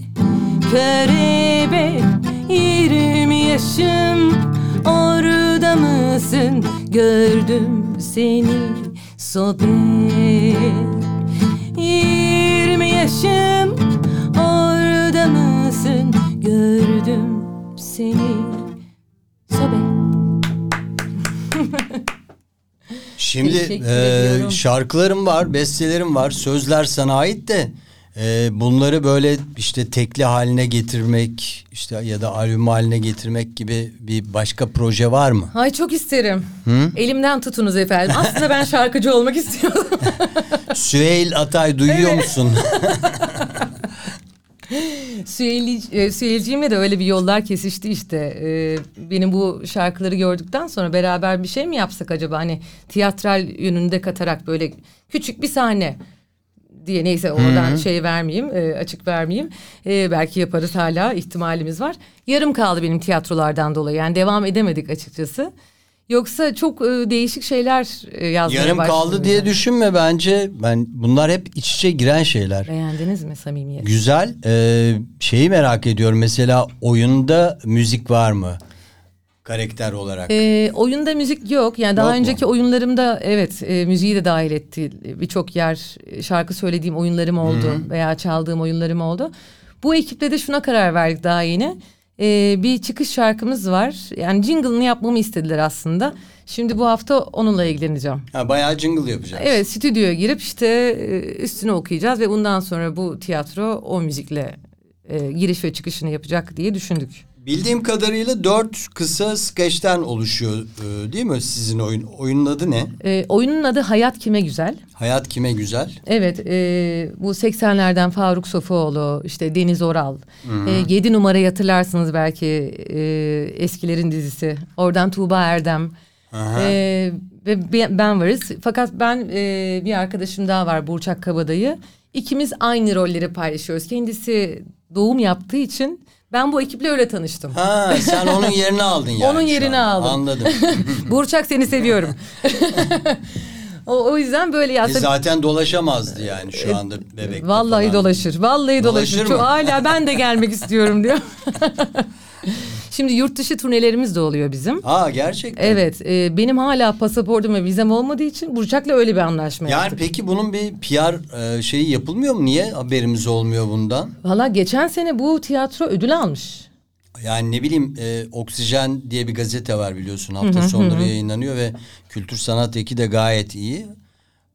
körebe Yirmi yaşım orada mısın? Gördüm seni sobe Yaşım orada mısın? Gördüm seni sobe Şimdi Teşekkür e, ediyorum. şarkılarım var, bestelerim var, sözler sana ait de e, bunları böyle işte tekli haline getirmek işte ya da albüm haline getirmek gibi bir başka proje var mı? Ay çok isterim. Elimden tutunuz efendim. Aslında ben şarkıcı olmak istiyordum. Süheyl Atay duyuyor musun? Süheyl, e, Süheylciğimle de öyle bir yollar kesişti işte. E, benim bu şarkıları gördükten sonra beraber bir şey mi yapsak acaba? Hani tiyatral yönünde katarak böyle küçük bir sahne diye neyse oradan şey vermeyeyim e, açık vermeyeyim E, belki yaparız hala ihtimalimiz var yarım kaldı benim tiyatrolardan dolayı yani devam edemedik açıkçası yoksa çok e, değişik şeyler e, yazmaya Yarım kaldı diye yani. düşünme bence. Ben bunlar hep iç içe giren şeyler. beğendiniz mi samimiyet Güzel. Ee, şeyi merak ediyorum. Mesela oyunda müzik var mı? Karakter olarak. Ee, oyunda müzik yok. Yani daha Yok mu? önceki oyunlarımda evet e, müziği de dahil etti. Birçok yer e, şarkı söylediğim oyunlarım oldu veya çaldığım oyunlarım oldu. Bu ekiple de şuna karar verdik daha yeni. Ee, bir çıkış şarkımız var. Yani jingle'ını yapmamı istediler aslında. Şimdi bu hafta onunla ilgileneceğim. Ha, bayağı jingle yapacağız. Evet stüdyoya girip işte e, üstüne okuyacağız ve bundan sonra bu tiyatro o müzikle e, giriş ve çıkışını yapacak diye düşündük. Bildiğim kadarıyla dört kısa skeçten oluşuyor e, değil mi sizin oyun? Oyunun adı ne? E, oyunun adı Hayat Kime Güzel. Hayat kime güzel? Evet e, bu 80'lerden Faruk Sofuoğlu işte Deniz Oral. E, 7 numarayı hatırlarsınız belki e, eskilerin dizisi. Oradan Tuğba Erdem. Ee, ve be- ben varız. Fakat ben e, bir arkadaşım daha var Burçak Kabadayı. İkimiz aynı rolleri paylaşıyoruz. Kendisi doğum yaptığı için ben bu ekiple öyle tanıştım. Ha sen onun yerini aldın yani. Onun yerini aldım. Anladım. Burçak seni seviyorum. o, o yüzden böyle ya. E zaten dolaşamazdı yani şu anda bebek. Vallahi dolaşır. Vallahi Dolaşır dolaşır. Çok, hala ben de gelmek istiyorum diyor. Şimdi yurt dışı turnelerimiz de oluyor bizim. Ha gerçekten. Evet, e, benim hala pasaportum ve vizem olmadığı için Burçak'la öyle bir anlaşma Yani yaptık. peki bunun bir PR e, şeyi yapılmıyor mu? Niye haberimiz olmuyor bundan? Valla geçen sene bu tiyatro ödül almış. Yani ne bileyim e, Oksijen diye bir gazete var biliyorsun. Hafta sonları yayınlanıyor ve Kültür Sanat Eki de gayet iyi.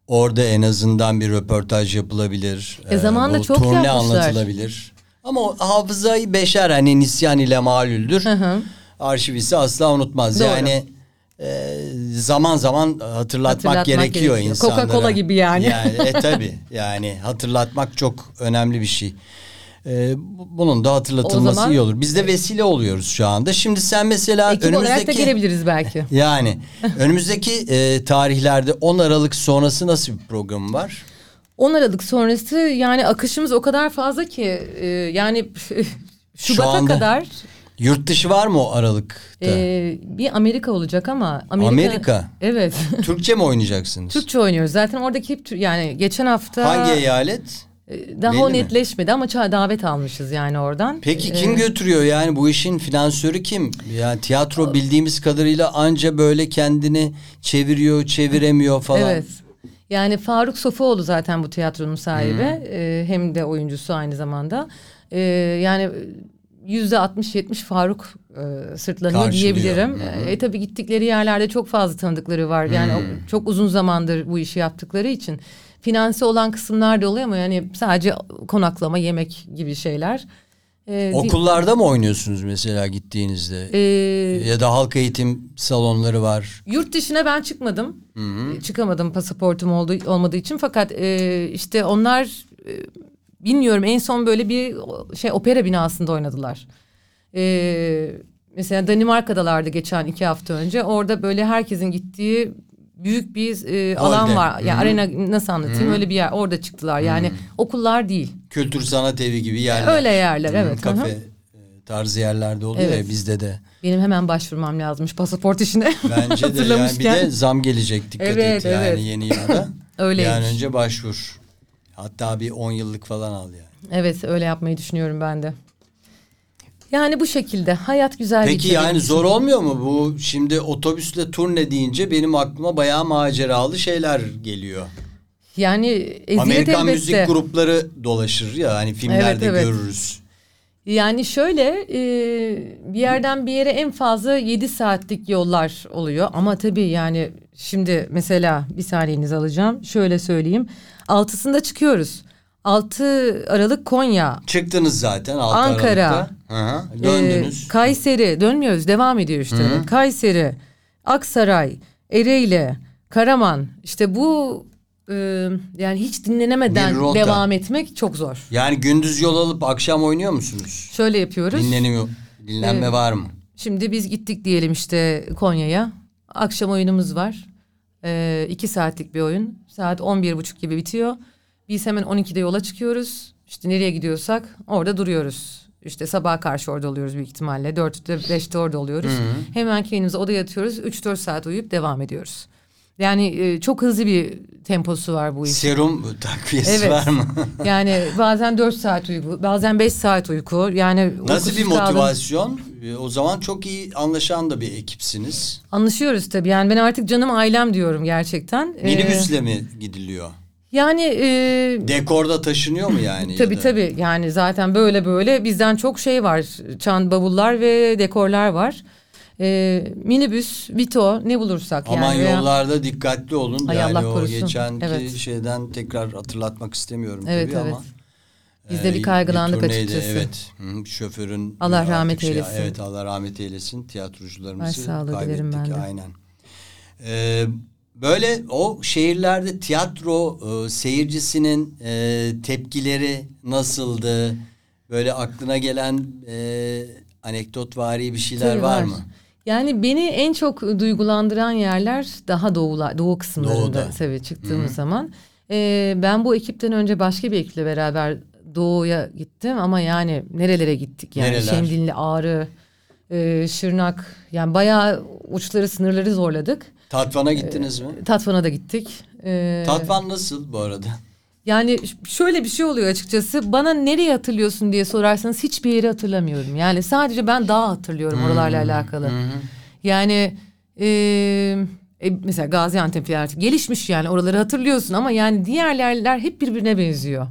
Orada en azından bir röportaj yapılabilir. E, zamanında bu çok turne yapmışlar. anlatılabilir. Ama o hafızayı beşer hani nisyan ile malüldür. hı. Arşivisi asla unutmaz. Doğru. Yani e, zaman zaman hatırlatmak, Hatırlatmak gerekiyor, gerekiyor. insanlara. Coca-Cola gibi yani. Yani e tabi yani hatırlatmak çok önemli bir şey. E, bu- bunun da hatırlatılması O zaman- iyi olur. Biz de vesile oluyoruz şu anda. Şimdi sen mesela Ekip olarak da önümüzdeki gelebiliriz belki. yani önümüzdeki e, tarihlerde 10 Aralık sonrası nasıl bir program var? 10 Aralık sonrası yani akışımız o kadar fazla ki e, yani Şubat'a anda- kadar Yurt dışı var mı o Aralık'ta? e, bir Amerika olacak ama Amerika, Amerika? Evet. Türkçe mi oynayacaksınız? Türkçe oynuyoruz. Zaten oradaki hep yani geçen hafta Hangi eyalet? e, daha Belli o mi? netleşmedi ama davet almışız yani oradan. Peki kim götürüyor yani bu işin finansörü kim? Yani tiyatro bildiğimiz kadarıyla anca böyle kendini çeviriyor, çeviremiyor falan. Evet. Yani Faruk Sofuoğlu zaten bu tiyatronun sahibi. Ee, hem de oyuncusu aynı zamanda. Ee, yani yüzde 60-70 Faruk e, sırtlanıyor Karşılıyor. diyebilirim. Hı hı. E, tabii gittikleri yerlerde çok fazla tanıdıkları var. Yani o- çok uzun zamandır bu işi yaptıkları için. Finanse olan kısımlar da oluyor ama yani sadece konaklama, yemek gibi şeyler. Ee, di- Okullarda mı oynuyorsunuz mesela gittiğinizde? Ee, ya da halk eğitim salonları var. Yurt dışına ben çıkmadım. Çıkamadım pasaportum olduğu, olmadığı için. Fakat e, işte onlar e, bilmiyorum en son böyle bir şey opera binasında oynadılar. E, mesela Danimarka'dalardı geçen iki hafta önce. Orada böyle herkesin gittiği büyük bir e, alan var. Yani Hı. arena nasıl anlatayım öyle bir yer. Orada çıktılar yani okullar değil. Kültür sanat evi gibi yerler. Öyle yerler, Hı, evet. Kafe e, tarzı yerlerde oluyor Evet. ya bizde de. Benim hemen başvurmam lazımmış pasaport işine. Bence de yani bir de zam gelecek dikkat Evet, et yani evet. yeni yılda. Öyleymiş. Yani önce başvur. Hatta bir 10 yıllık falan al yani. Evet öyle yapmayı düşünüyorum ben de. Yani bu şekilde hayat güzel Peki geçiyor yani zor olmuyor mu bu şimdi otobüsle turne deyince benim aklıma bayağı maceralı şeyler geliyor. Yani eziyet Amerikan elbette. müzik grupları dolaşır ya hani filmlerde Evet, evet. görürüz. Yani şöyle e, bir yerden bir yere en fazla 7 saatlik yollar oluyor. Ama tabii yani şimdi mesela bir saniyenizi alacağım. Şöyle söyleyeyim. Altısında çıkıyoruz. 6 Aralık Konya. Çıktınız zaten 6 Ankara. Aralık'ta. Hı hı. e, Döndünüz. Kayseri dönmüyoruz devam ediyor işte. Kayseri, Aksaray, Ereğli, Karaman. İşte bu e, yani hiç dinlenemeden Bir rota. devam etmek çok zor. yani gündüz yol alıp akşam oynuyor musunuz? Şöyle yapıyoruz. Dinleniyor. Dinlenme var mı? Şimdi biz gittik diyelim işte Konya'ya. Akşam oyunumuz var. Ee, iki saatlik bir oyun. Saat on bir buçuk gibi bitiyor. Biz hemen 12'de yola çıkıyoruz. İşte nereye gidiyorsak orada duruyoruz. İşte sabaha karşı orada oluyoruz büyük ihtimalle. Dörtte beşte orada oluyoruz. Hemen kendimize odaya yatıyoruz. Üç dört saat uyuyup devam ediyoruz. Yani e, çok hızlı bir temposu var bu işin. Serum takviyesi Evet. var mı? Yani bazen dört saat uyku, bazen beş saat uyku. Yani Nasıl bir uykusuz kaldım. motivasyon? E, O zaman çok iyi anlaşan da bir ekipsiniz. Anlaşıyoruz tabii. Yani ben artık canım ailem diyorum gerçekten. Ee, Minibüsle mi gidiliyor? Yani e, Dekorda taşınıyor mu yani? ya tabii da? tabii. Yani zaten böyle böyle bizden çok şey var. Çan bavullar ve dekorlar var. Ee, minibüs, vito ne bulursak Aman yani. veya- yollarda dikkatli olun. Ay, yani Allah o korusun. geçenki Evet. şeyden tekrar hatırlatmak istemiyorum Evet, tabii evet. ama. Biz de bir e, kaygılandık turneydi, açıkçası. Evet. Hı, şoförün Allah rahmet şey- eylesin. evet Allah rahmet eylesin. Tiyatrocularımızı dilerim kaybettik aynen. Ee, böyle o şehirlerde tiyatro e, seyircisinin e, tepkileri nasıldı? Böyle aklına gelen e, anekdotvari bir şeyler Tabii var, var. mı? Yani beni en çok duygulandıran yerler daha doğula, doğu kısımlarında Doğuda. tabii çıktığımız zaman. Ee, ben bu ekipten önce başka bir ekiple beraber doğuya gittim ama yani nerelere gittik yani Nereler? Şemdinli, Ağrı, e, Şırnak yani bayağı uçları sınırları zorladık. Tatvan'a gittiniz mi? Tatvan'a da gittik. Ee, Tatvan nasıl bu arada? Yani şöyle bir şey oluyor açıkçası. Bana nereye hatırlıyorsun diye sorarsanız hiçbir yeri hatırlamıyorum. Yani sadece ben dağ hatırlıyorum oralarla alakalı. Yani e, e, mesela Gaziantep artık gelişmiş yani oraları hatırlıyorsun ama yani diğer yerler hep birbirine benziyor.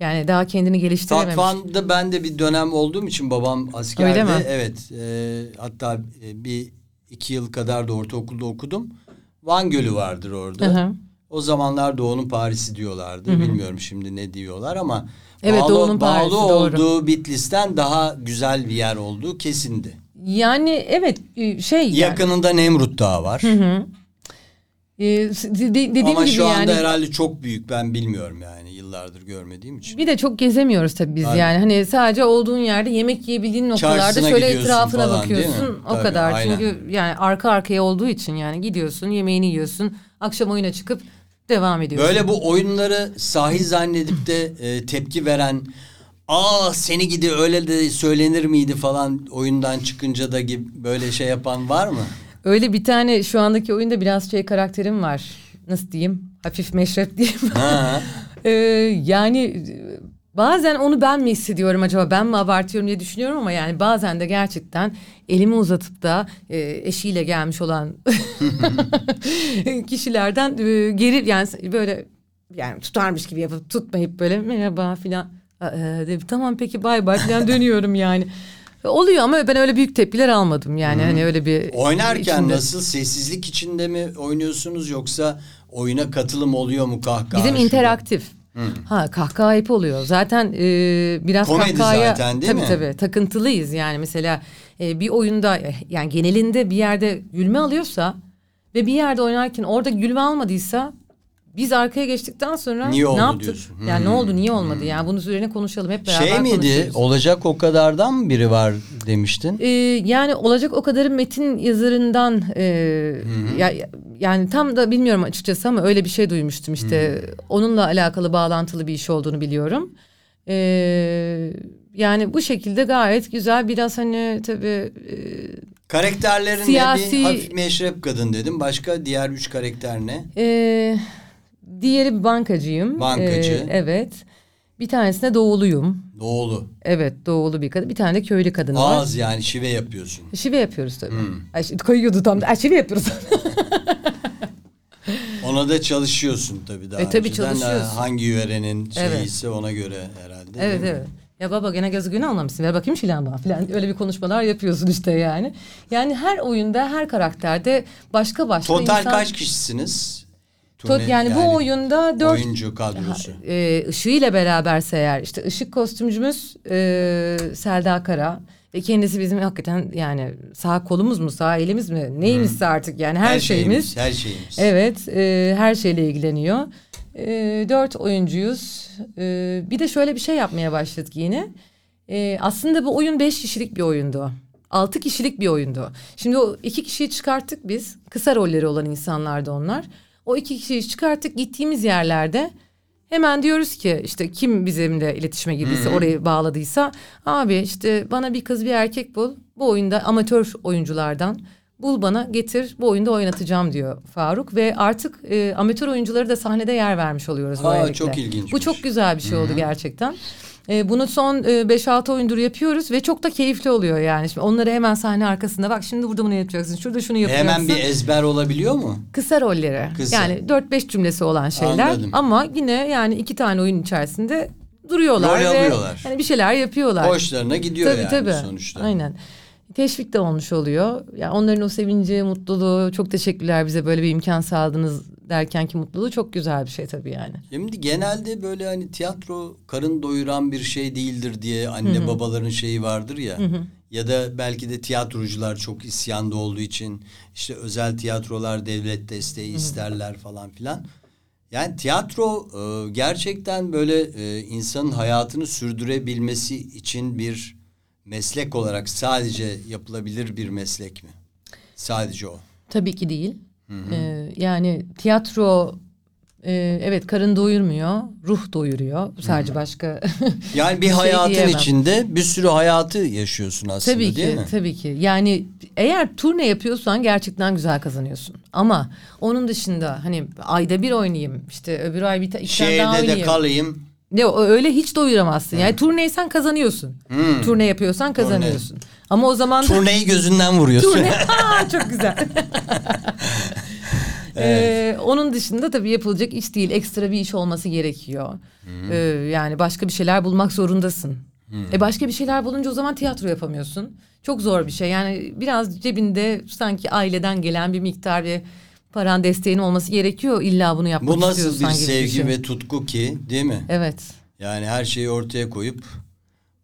Yani daha kendini geliştirememiş. Tatvan'da ben de bir dönem olduğum için babam askerdi. Öyle mi? Evet. e, hatta e, bir iki yıl kadar da ortaokulda okudum. Van Gölü vardır orada. Hı hı. O zamanlar Doğu'nun Paris'i diyorlardı. Bilmiyorum şimdi ne diyorlar ama Evet, bağlı, Doğu'nun Paris'i, bağlı doğru. olduğu Bitlis'ten daha güzel bir yer olduğu kesindi. Yani evet e, şey yani, Yakınında Nemrut Dağı var. e, s- de- de- dediğim Ama gibi şu anda yani herhalde çok büyük ben bilmiyorum yani yıllardır görmediğim için. Bir de çok gezemiyoruz tabii biz Aynen. yani. Hani sadece olduğun yerde yemek yiyebildiğin noktalarda Çarşısına şöyle etrafına falan, bakıyorsun. O Tabii, kadar. aynen. Çünkü yani arka arkaya olduğu için yani gidiyorsun, yemeğini yiyorsun, akşam oyuna çıkıp devam ediyorsun. Böyle bu oyunları sahil zannedip de e, tepki veren aa seni gidi öyle de söylenir miydi falan oyundan çıkınca da gibi böyle şey yapan var mı? Öyle bir tane şu andaki oyunda biraz şey karakterim var. Nasıl diyeyim? Hafif meşrep diyeyim. Ee, yani e, bazen onu ben mi hissediyorum acaba ben mi abartıyorum diye düşünüyorum ama yani bazen de gerçekten elimi uzatıp da e, eşiyle gelmiş olan kişilerden e, geri yani böyle yani tutarmış gibi yapıp tutmayıp böyle merhaba filan de, tamam peki bay bay filan dönüyorum yani. Oluyor ama ben öyle büyük tepkiler almadım yani hani öyle bir Oynarken içinde- nasıl sessizlik içinde mi oynuyorsunuz yoksa oyuna katılım oluyor mu kahkaha? Bizim interaktif. Ha kahkaha ayıp oluyor. Zaten e, biraz Komedi kahkahaya zaten, değil tabii mi? tabii takıntılıyız yani mesela e, bir oyunda yani genelinde bir yerde gülme alıyorsa ve bir yerde oynarken orada gülme almadıysa biz arkaya geçtikten sonra Niye ne yaptık? diyorsun. Yani ne Hmm. oldu niye olmadı yani bunun üzerine konuşalım hep beraber Şey miydi olacak o kadardan mı biri var demiştin? Ee, yani olacak o kadarın metin yazarından e, ya, yani tam da bilmiyorum açıkçası ama öyle bir şey duymuştum işte onunla alakalı bağlantılı bir iş olduğunu biliyorum. Ee, yani bu şekilde gayet güzel biraz hani tabii e, Karakterlerin ne? Siyasi- Bir hafif meşrep kadın dedim. Başka diğer üç karakter ne? e, diğeri bir bankacıyım. Bankacı. Ee, evet. Bir tanesine doğuluyum. Doğulu. Evet doğulu bir kadın. Bir tane de köylü kadın var. Ağız yani şive yapıyorsun. Şive yapıyoruz tabii. Ay, şimdi kayıyordu tam. Ay, şive yapıyoruz. Ona da çalışıyorsun tabii daha E, tabii önceden. çalışıyorsun. Ha, Hangi yörenin Evet. şeyiyse ona göre herhalde. Evet mi? evet. Ya baba gene gözü günü almamışsın. Ver bakayım şilan falan. Öyle bir konuşmalar yapıyorsun işte yani. Yani her oyunda her karakterde başka başka Total insan... kaç kişisiniz? Tot, Turne- yani, bu oyunda dört oyuncu kadrosu. e, ışığıyla beraberse eğer işte ışık kostümcümüz e, Selda Kara ve kendisi bizim hakikaten yani sağ kolumuz mu sağ elimiz mi neyimizse artık yani her, şeyimiz. Her şeyimiz. Evet, e, her şeyle ilgileniyor. E, dört oyuncuyuz. E, bir de şöyle bir şey yapmaya başladık yine. E, aslında bu oyun beş kişilik bir oyundu. Altı kişilik bir oyundu. Şimdi o iki kişiyi çıkarttık biz. Kısa rolleri olan insanlardı onlar. O iki kişiyi çıkarttık gittiğimiz yerlerde hemen diyoruz ki işte kim bizimle iletişime girdiyse orayı bağladıysa abi işte bana bir kız bir erkek bul bu oyunda amatör oyunculardan bul bana getir bu oyunda oynatacağım diyor Faruk ve artık e, amatör oyuncuları da sahnede yer vermiş oluyoruz Ha, çok ilginçmiş. Bu çok güzel bir şey oldu gerçekten. E, bunu son e, 5-6 oyundur yapıyoruz ve çok da keyifli oluyor yani. Şimdi onları hemen sahne arkasında bak şimdi burada bunu yapacaksın, şurada şunu yapacaksın. Hemen bir ezber olabiliyor mu? Kısa rolleri. Kısa. Yani 4-5 cümlesi olan şeyler. Anladım. Ama yine yani iki tane oyun içerisinde duruyorlar Rol ve alıyorlar. hani bir şeyler yapıyorlar. Hoşlarına gidiyor tabii, yani tabii. sonuçta. Aynen. Teşvik de olmuş oluyor. Yani onların o sevinci, mutluluğu çok teşekkürler bize böyle bir imkan sağladınız derken ki mutluluğu çok güzel bir şey tabii yani. Şimdi genelde böyle hani tiyatro karın doyuran bir şey değildir diye anne babaların şeyi vardır ya. Ya da belki de tiyatrocular çok isyanda olduğu için işte özel tiyatrolar devlet desteği isterler falan filan. Yani tiyatro e, gerçekten böyle e, insanın hayatını sürdürebilmesi için bir meslek olarak sadece yapılabilir bir meslek mi? Sadece o. Tabii ki değil. Ee, yani tiyatro e, evet karın doyurmuyor, ruh doyuruyor. Sadece başka Yani bir şey hayatın diyemem. içinde bir sürü hayatı yaşıyorsun aslında Tabii değil ki, mi? tabii ki. Yani eğer turne yapıyorsan gerçekten güzel kazanıyorsun. Ama onun dışında hani ayda bir oynayayım, işte öbür ay bir ta- iki tane daha Şehirde de oynayayım. kalayım. Ne öyle hiç doyuramazsın. Yani turneysen kazanıyorsun. Turne yapıyorsan kazanıyorsun. Ama o zaman da Turneyi gözünden vuruyorsun. turne Aa, çok güzel. Ee, onun dışında tabii yapılacak iş değil. Ekstra bir iş olması gerekiyor. Ee, yani başka bir şeyler bulmak zorundasın. E başka bir şeyler bulunca o zaman tiyatro yapamıyorsun. Çok zor bir şey. Yani biraz cebinde sanki aileden gelen bir miktar bir paran desteğin olması gerekiyor. İlla bunu yapmak Bu nasıl bir sevgi şey. ve tutku ki değil mi? Evet. Yani her şeyi ortaya koyup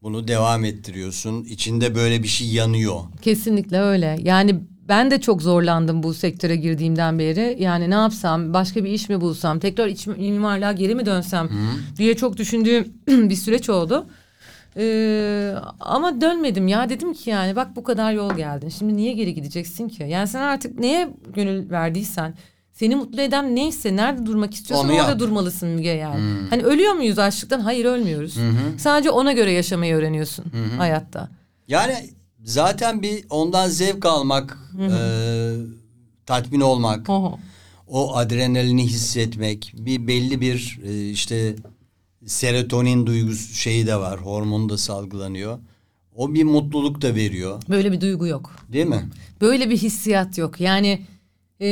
bunu devam ettiriyorsun. İçinde böyle bir şey yanıyor. Kesinlikle öyle. Yani ben de çok zorlandım bu sektöre girdiğimden beri. Yani ne yapsam, başka bir iş mi bulsam, tekrar iç mimarlığa geri mi dönsem diye çok düşündüğüm bir süreç oldu. Ee, ama dönmedim ya dedim ki yani bak bu kadar yol geldin. Şimdi niye geri gideceksin ki? Yani sen artık neye gönül verdiysen, seni mutlu eden neyse, nerede durmak istiyorsan Onu orada yap. durmalısın Müge yani. Hani ölüyor muyuz açlıktan? Hayır ölmüyoruz. Sadece ona göre yaşamayı öğreniyorsun hayatta. Yani zaten bir ondan zevk almak, e, tatmin olmak, Oho. o adrenalini hissetmek, bir belli bir e, işte serotonin duygusu şeyi de var, hormonu da salgılanıyor. O bir mutluluk da veriyor, Böyle bir duygu yok. değil mi? Böyle bir hissiyat yok. Yani e,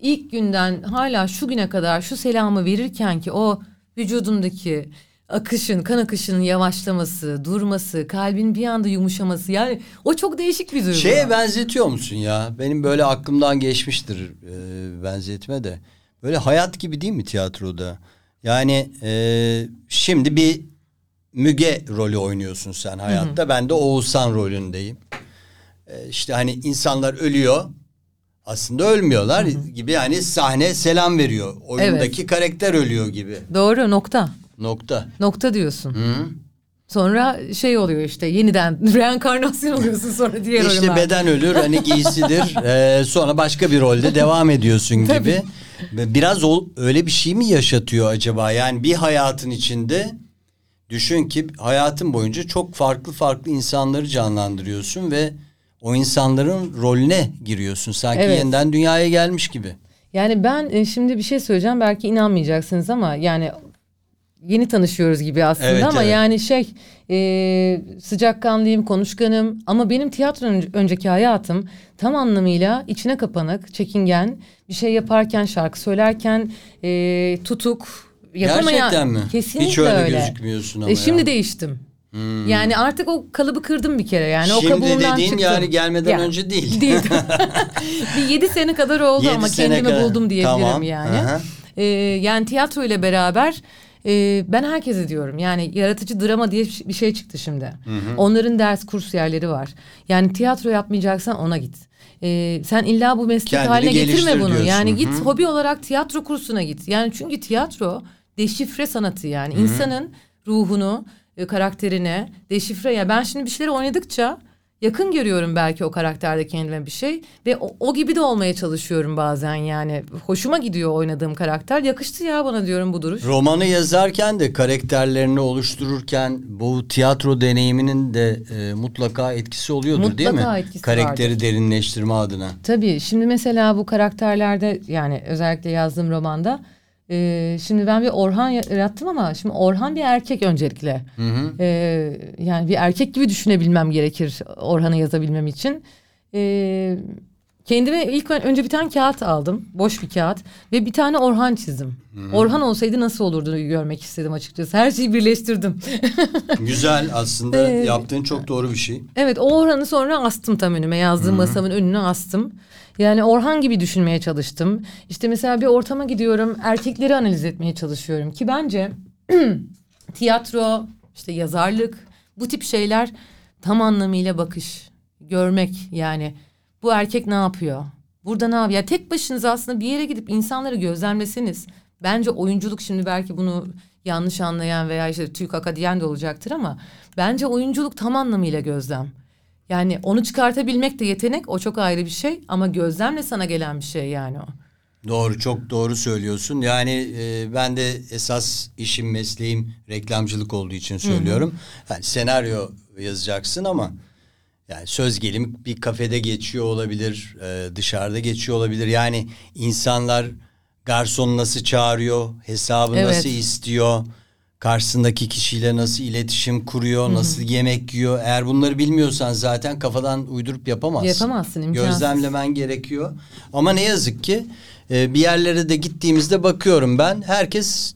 ilk günden hala şu güne kadar şu selamı verirken ki o vücudumdaki akışın, kan akışının yavaşlaması, durması, kalbin bir anda yumuşaması yani o çok değişik bir duygu. Şeye benzetiyor musun ya? Benim böyle aklımdan geçmiştir e, benzetme de. Böyle hayat gibi değil mi tiyatroda? Yani e, şimdi bir Müge rolü oynuyorsun sen hayatta. Ben de Oğuzhan rolündeyim. E, işte hani insanlar ölüyor. Aslında ölmüyorlar gibi hani sahne selam veriyor. Oyundaki karakter ölüyor gibi. Doğru nokta. Nokta. Nokta diyorsun. Hı? Sonra şey oluyor işte yeniden reenkarnasyon oluyorsun sonra diğer İşte oyuna. beden ölür hani giysidir Ee, sonra başka bir rolde devam ediyorsun gibi. Biraz ol, öyle bir şey mi yaşatıyor acaba? Yani bir hayatın içinde düşün ki hayatın boyunca çok farklı farklı insanları canlandırıyorsun ve o insanların rolüne giriyorsun. Sanki Evet. yeniden dünyaya gelmiş gibi. Yani ben e, şimdi bir şey söyleyeceğim belki inanmayacaksınız ama yani yeni tanışıyoruz gibi aslında Evet, ama evet. yani şey e, sıcakkanlıyım, konuşkanım ama benim tiyatro ön- önceki hayatım tam anlamıyla içine kapanık, çekingen, bir şey yaparken, şarkı söylerken e, tutuk, yapamayan. Gerçekten mi? Kesinlikle Hiç öyle öyle. gözükmüyorsun ama E, şimdi ya. değiştim. Yani artık o kalıbı kırdım bir kere yani o Şimdi kabuğumdan dediğin çıktım. yani gelmeden Ya, önce değil. Değil. bir yedi sene kadar oldu Yedi ama kendimi kadar. buldum diyebilirim Tamam, yani. aha. Ee, yani tiyatro ile beraber e, ben herkese diyorum yani yaratıcı drama diye bir şey çıktı şimdi. Onların ders kurs yerleri var. Yani tiyatro yapmayacaksan ona git. Ee, sen illa bu meslek Kendini haline getirme bunu. diyorsun. Yani git Hı. hobi olarak tiyatro kursuna git. Yani çünkü tiyatro deşifre sanatı yani. insanın ruhunu, e, karakterine deşifre. Ya ben şimdi bir şeyleri oynadıkça yakın görüyorum belki o karakterde kendime bir şey ve o, o gibi de olmaya çalışıyorum bazen yani. Hoşuma gidiyor oynadığım karakter. Yakıştı ya bana diyorum bu duruş. Romanı yazarken de karakterlerini oluştururken bu tiyatro deneyiminin de e, mutlaka etkisi oluyordur değil mi? Mutlaka etkisi Karakteri vardır. derinleştirme adına. Tabii şimdi mesela bu karakterlerde yani özellikle yazdığım romanda e, şimdi ben bir Orhan yarattım ama şimdi Orhan bir erkek öncelikle. E, yani bir erkek gibi düşünebilmem gerekir Orhan'ı yazabilmem için. E, kendime ilk ön- önce bir tane kağıt aldım. Boş bir kağıt ve bir tane Orhan çizdim. Orhan olsaydı nasıl olurdu görmek istedim açıkçası. Her şeyi birleştirdim. Güzel aslında Ee, yaptığın çok doğru bir şey. Evet o Orhan'ı sonra astım tam önüme yazdığım masamın önüne astım. Yani Orhan gibi düşünmeye çalıştım. İşte mesela bir ortama gidiyorum erkekleri analiz etmeye çalışıyorum ki bence tiyatro işte yazarlık bu tip şeyler tam anlamıyla bakış görmek yani bu erkek ne yapıyor? Burada ne yapıyor? Ya tek başınıza aslında bir yere gidip insanları gözlemleseniz bence oyunculuk şimdi belki bunu yanlış anlayan veya işte Türk akadiyen de olacaktır ama bence oyunculuk tam anlamıyla gözlem. Yani onu çıkartabilmek de yetenek o çok ayrı bir şey ama gözlemle sana gelen bir şey yani o. Doğru çok doğru söylüyorsun. Yani e, ben de esas işim mesleğim reklamcılık olduğu için söylüyorum. Yani senaryo yazacaksın ama yani söz gelim bir kafede geçiyor olabilir, e, dışarıda geçiyor olabilir. Yani insanlar garson nasıl çağırıyor, hesabı Evet. nasıl istiyor, karşısındaki kişiyle nasıl iletişim kuruyor, nasıl yemek yiyor. Eğer bunları bilmiyorsan zaten kafadan uydurup yapamazsın. Yapamazsın, imkansız. Gözlemlemen gerekiyor. Ama ne yazık ki e, bir yerlere de gittiğimizde bakıyorum ben herkes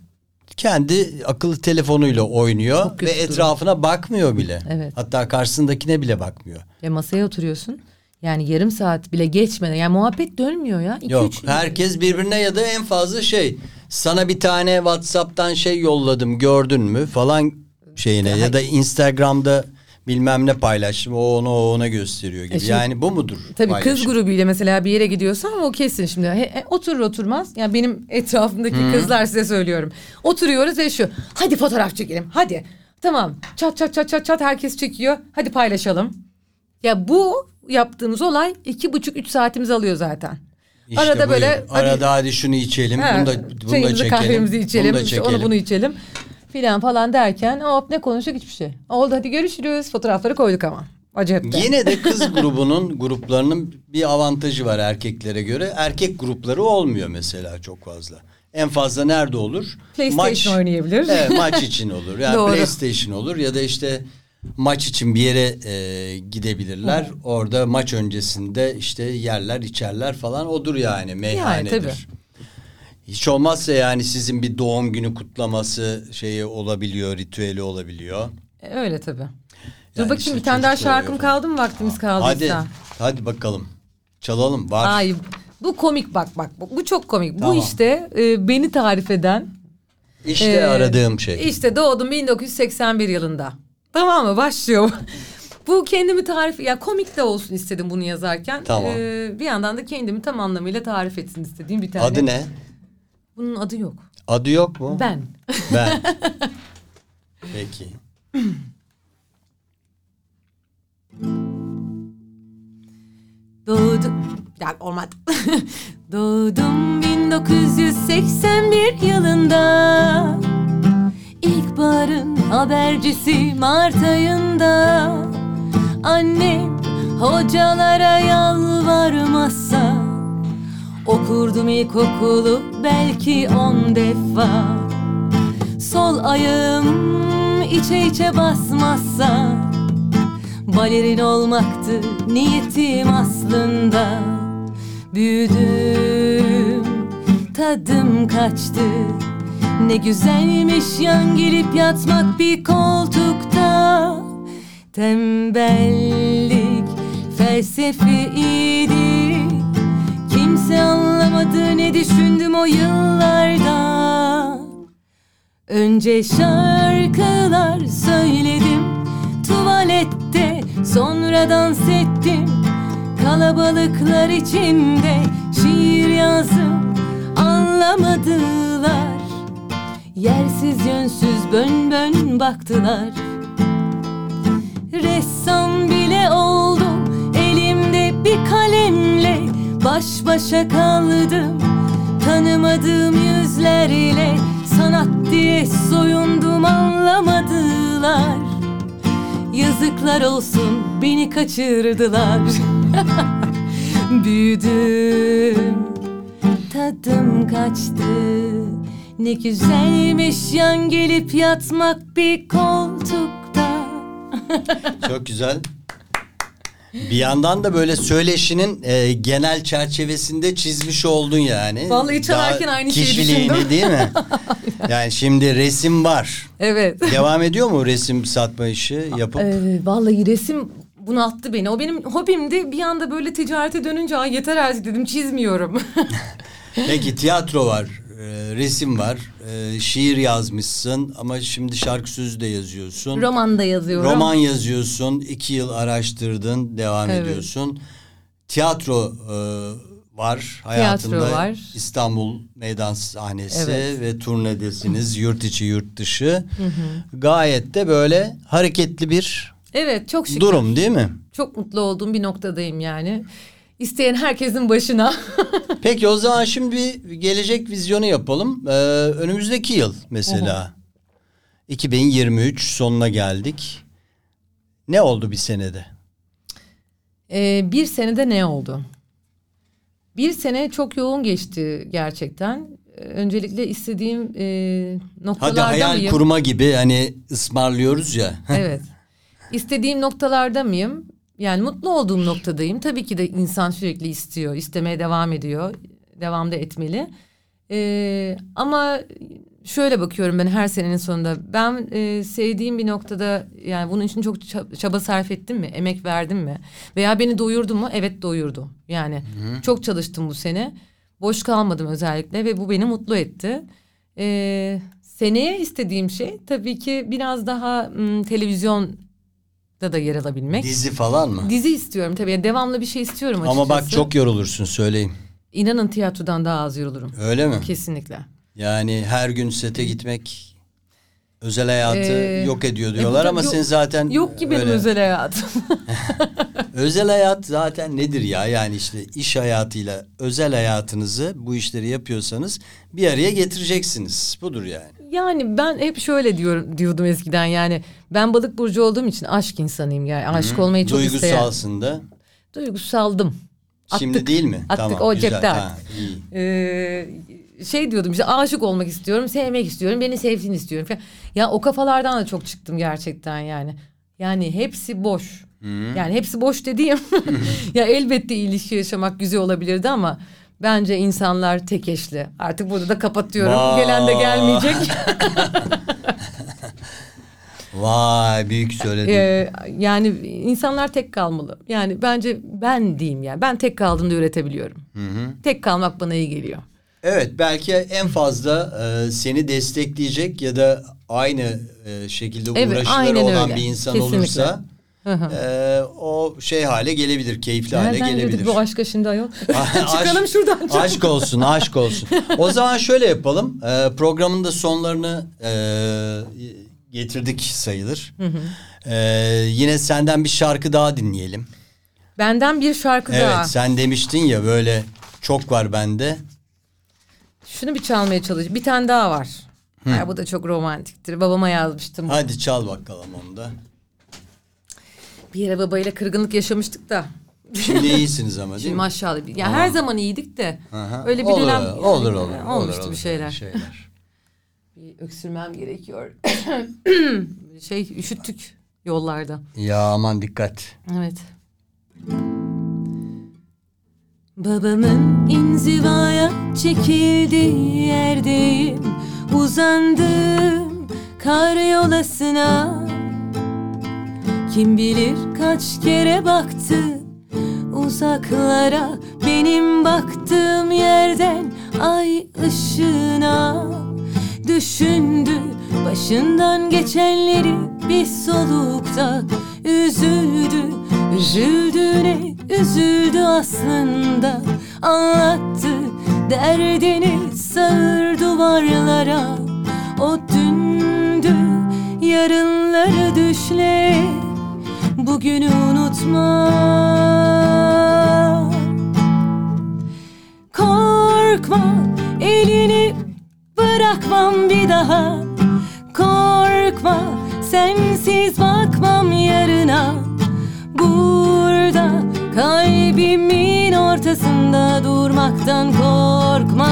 kendi akıllı telefonuyla oynuyor ve etrafına bakmıyor bile. Evet. Hatta karşısındakine bile bakmıyor. Ve masaya oturuyorsun. Yani yarım saat bile geçmeden yani muhabbet dönmüyor ya. İki, Yok üç- herkes birbirine ya da en fazla şey sana bir tane Whatsapp'tan şey yolladım gördün mü falan şeyine ya da Instagram'da bilmem ne paylaştım o onu o ona gösteriyor gibi. E şimdi- yani bu mudur? Tabii paylaşım? kız grubuyla mesela bir yere gidiyorsan o kesin şimdi. He, he, oturur oturmaz. Yani benim etrafımdaki kızlar size söylüyorum. Oturuyoruz ve şu. Hadi fotoğraf çekelim. Hadi. Tamam. Çat çat çat çat çat herkes çekiyor. Hadi paylaşalım. Ya bu yaptığımız olay iki buçuk üç saatimizi alıyor zaten. İşte arada böyle hadi- arada hadi şunu içelim, Ha, bunu da bunu da çekelim. kahvemizi içelim, Bunu da çekelim. onu bunu içelim filan falan derken hop ne konuştuk hiçbir şey. Oldu hadi görüşürüz. Fotoğrafları koyduk ama. Acayip. Yine de kız grubunun gruplarının bir avantajı var erkeklere göre. Erkek grupları olmuyor mesela çok fazla. En fazla nerede olur? PlayStation oynayabilir. Evet, maç için olur. Yani Doğru. PlayStation olur ya da işte maç için bir yere e, gidebilirler. Orada maç öncesinde işte yerler, içerler falan odur yani meyhanedir. tabii. Hiç olmazsa yani sizin bir doğum günü kutlaması şeyi olabiliyor, ritüeli olabiliyor. E, Öyle tabii. Dur Yani bakayım işte bir tane daha şarkım kaldı mı vaktimiz Hadi, kaldıysa? hadi bakalım. Çalalım. Var. Ay bu komik bak bak bu bu çok komik. Tamam. Bu işte e, beni tarif eden İşte e, aradığım şey. İşte doğdum 1981 yılında. Tamam mı? Başlıyor. bu kendimi tarif ya komik de olsun istedim bunu yazarken. Tamam. E, bir yandan da kendimi tam anlamıyla tarif etsin istediğim bir tane. Adı ne? Bunun adı yok. Adı yok mu? Ben. Ben. Peki. Doğdum. Ya olmadı. Doğdum 1981 yılında. İlkbaharın habercisi Mart ayında. Annem hocalara yalvarmazsa Okurdum ilkokulu belki on defa. Sol ayağım içe içe basmazsa Balerin olmaktı niyetim aslında. Büyüdüm tadım kaçtı Ne güzelmiş yan gelip yatmak bir koltukta. Tembellik felsefeydi Kimse anlamadı ne düşündüm o yıllarda Önce şarkılar söyledim tuvalette Sonra dans ettim. Kalabalıklar içinde Şiir yazdım anlamadılar Yersiz yönsüz bön bön baktılar. Ressam bile oldum elimde bir kalemle. Baş başa kaldım tanımadığım yüzlerle. Sanat diye soyundum anlamadılar. Yazıklar olsun beni kaçırdılar. Büyüdüm tadım kaçtı Ne güzelmiş yan gelip yatmak bir koltukta Çok güzel. Bir yandan da böyle söyleşinin e, genel çerçevesinde çizmiş oldun yani. Vallahi çalarken Daha aynı şeyi kişiliğini düşündüm. değil mi? yani şimdi resim var. Evet Devam ediyor mu resim satma işi yapıp? Ee, vallahi resim bunalttı beni. O benim hobimdi. Bir anda böyle ticarete dönünce Ay yeter artık dedim çizmiyorum. Peki tiyatro var, resim var, e, şiir yazmışsın ama şimdi şarkı sözü de yazıyorsun. Roman da yazıyorum. Roman yazıyorsun, iki yıl araştırdın, devam Evet. ediyorsun. Tiyatro e, var hayatında. Tiyatro var. İstanbul Meydan Sahnesi Evet. ve turnedesiniz yurt içi yurt dışı. Gayet de böyle hareketli bir Evet çok şükür. durum değil mi? çok mutlu olduğum bir noktadayım yani. İsteyen herkesin başına. Peki o zaman şimdi bir gelecek vizyonu yapalım. Ee, önümüzdeki yıl mesela. 2023 sonuna geldik. Ne oldu bir senede? Ee, bir senede ne oldu? Bir sene çok yoğun geçti gerçekten. Ee, Öncelikle istediğim e, Hadi noktalarda hayal mıyım? kurma gibi hani ısmarlıyoruz ya. evet. İstediğim noktalarda mıyım? Yani mutlu olduğum noktadayım. Tabii ki de insan sürekli istiyor, istemeye devam ediyor. Devam da etmeli. Ee, ama şöyle bakıyorum ben her senenin sonunda. Ben e, sevdiğim bir noktada yani bunun için çok ça- çaba sarf ettim mi? Emek verdim mi? Veya beni doyurdu mu? Evet doyurdu. Yani çok çalıştım bu sene. Boş kalmadım özellikle ve bu beni mutlu etti. Ee, seneye istediğim şey tabii ki biraz daha m, televizyonda da yer alabilmek. Dizi falan mı? Dizi istiyorum tabii. Yani devamlı bir şey istiyorum açıkçası. Ama bak çok yorulursun söyleyeyim. İnanın tiyatrodan daha az yorulurum. Öyle mi? Kesinlikle. Yani her gün sete gitmek özel hayatı Ee, yok ediyor e, diyorlar bu- ama yok- sen zaten Yok ki benim öyle. özel hayatım. Özel hayat zaten nedir ya? Yani işte iş hayatıyla özel hayatınızı bu işleri yapıyorsanız bir araya getireceksiniz. Budur yani. Yani ben hep şöyle diyorum diyordum eskiden yani ben balık burcu olduğum için aşk insanıyım yani aşık olmayı çok isteyen. Duygusalsın da. Duygusaldım. Şimdi Attık. değil mi? Attık, o güzel. cepte Ha, iyi. Ee, şey diyordum işte aşık olmak istiyorum, sevmek istiyorum, beni sevsin istiyorum falan. Ya o kafalardan da çok çıktım gerçekten yani. Yani hepsi boş. Yani hepsi boş dediğim. ya elbette ilişki yaşamak güzel olabilirdi ama bence insanlar tek eşli. Artık burada da kapatıyorum. Vay. Gelen de gelmeyecek. Vay büyük söyledin. Ee, yani insanlar tek kalmalı. Yani bence ben diyeyim yani. Ben tek kaldığımda üretebiliyorum. Tek kalmak bana iyi geliyor. Evet belki en fazla e, seni destekleyecek ya da aynı e, şekilde Evet, uğraşları olan öyle. bir insan Kesinlikle. olursa Hı hı. E, o şey hale gelebilir, keyifli hale Nereden gelebilir. girdik bu aşka şimdi ayol? Aşk- Çıkalım şuradan. çabuk. Aşk olsun, aşk olsun. O zaman şöyle yapalım. Ee, programın da sonlarını e, getirdik sayılır. Ee, yine senden bir şarkı daha dinleyelim. Benden bir şarkı Evet, daha. sen demiştin ya böyle çok var bende. Şunu bir çalmaya çalış. Bir tane daha var. Ay, bu da çok romantiktir. Babama yazmıştım. Hadi çal bakalım onu da. Bir yere babayla kırgınlık yaşamıştık da. Şimdi iyisiniz ama değil Şimdi mi? maşallah. Ya her zaman iyiydik de. Aha. Öyle bir olur, dönem olur, olur, olmuştu olur, bir şeyler. olur, şeyler. Bir öksürmem gerekiyor. şey üşüttük yollarda. Ya aman dikkat. Evet. Babamın inzivaya çekildiği yerdeyim Uzandım kar yolasına Kim bilir kaç kere baktı? Uzaklara Benim baktığım yerden ay ışığına Düşündü. Başından geçenleri bir solukta Üzüldü, üzüldüğüne üzüldü aslında. Anlattı derdini sağır duvarlara. O dündü yarınları düşle Bugünü unutma. Korkma elini bırakmam bir daha. Korkma sensiz bakmam yarına. Burada kalbimin ortasında durmaktan korkma.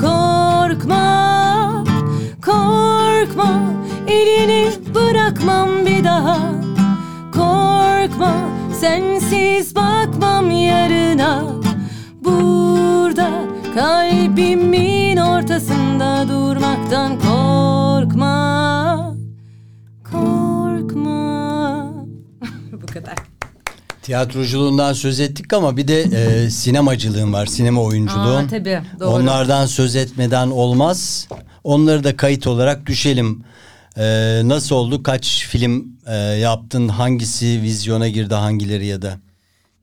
Korkma, korkma elini bırakmam bir daha sensiz bakmam yarına Burada kalbimin ortasında durmaktan korkma Korkma Bu kadar Tiyatroculuğundan söz ettik ama bir de e, sinemacılığın var, sinema oyunculuğun. Aa, tabii, doğru. Onlardan söz etmeden olmaz. Onları da kayıt olarak düşelim. E, nasıl oldu? Kaç film e, yaptın? Hangisi vizyona girdi? Hangileri ya da?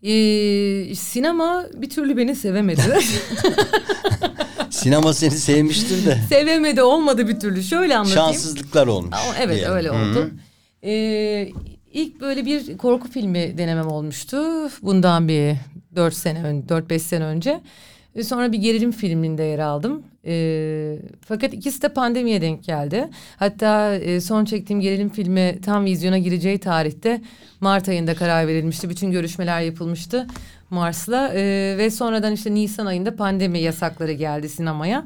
Ee, sinema bir türlü beni sevemedi. Sinema seni sevmiştir de. sevemedi olmadı bir türlü. Şöyle anlatayım. Şanssızlıklar olmuş. Ama evet diyelim. öyle oldu. Ee, İlk böyle bir korku filmi denemem olmuştu. Bundan bir 4 sene ön 4-5 sene önce. Sonra bir gerilim filminde yer aldım. E, fakat ikisi de pandemiye denk geldi. Hatta e, son çektiğim gerilim filmi tam vizyona gireceği tarihte Mart ayında karar verilmişti. Bütün görüşmeler yapılmıştı Mars'la E, ve sonradan işte Nisan ayında pandemi yasakları geldi sinemaya.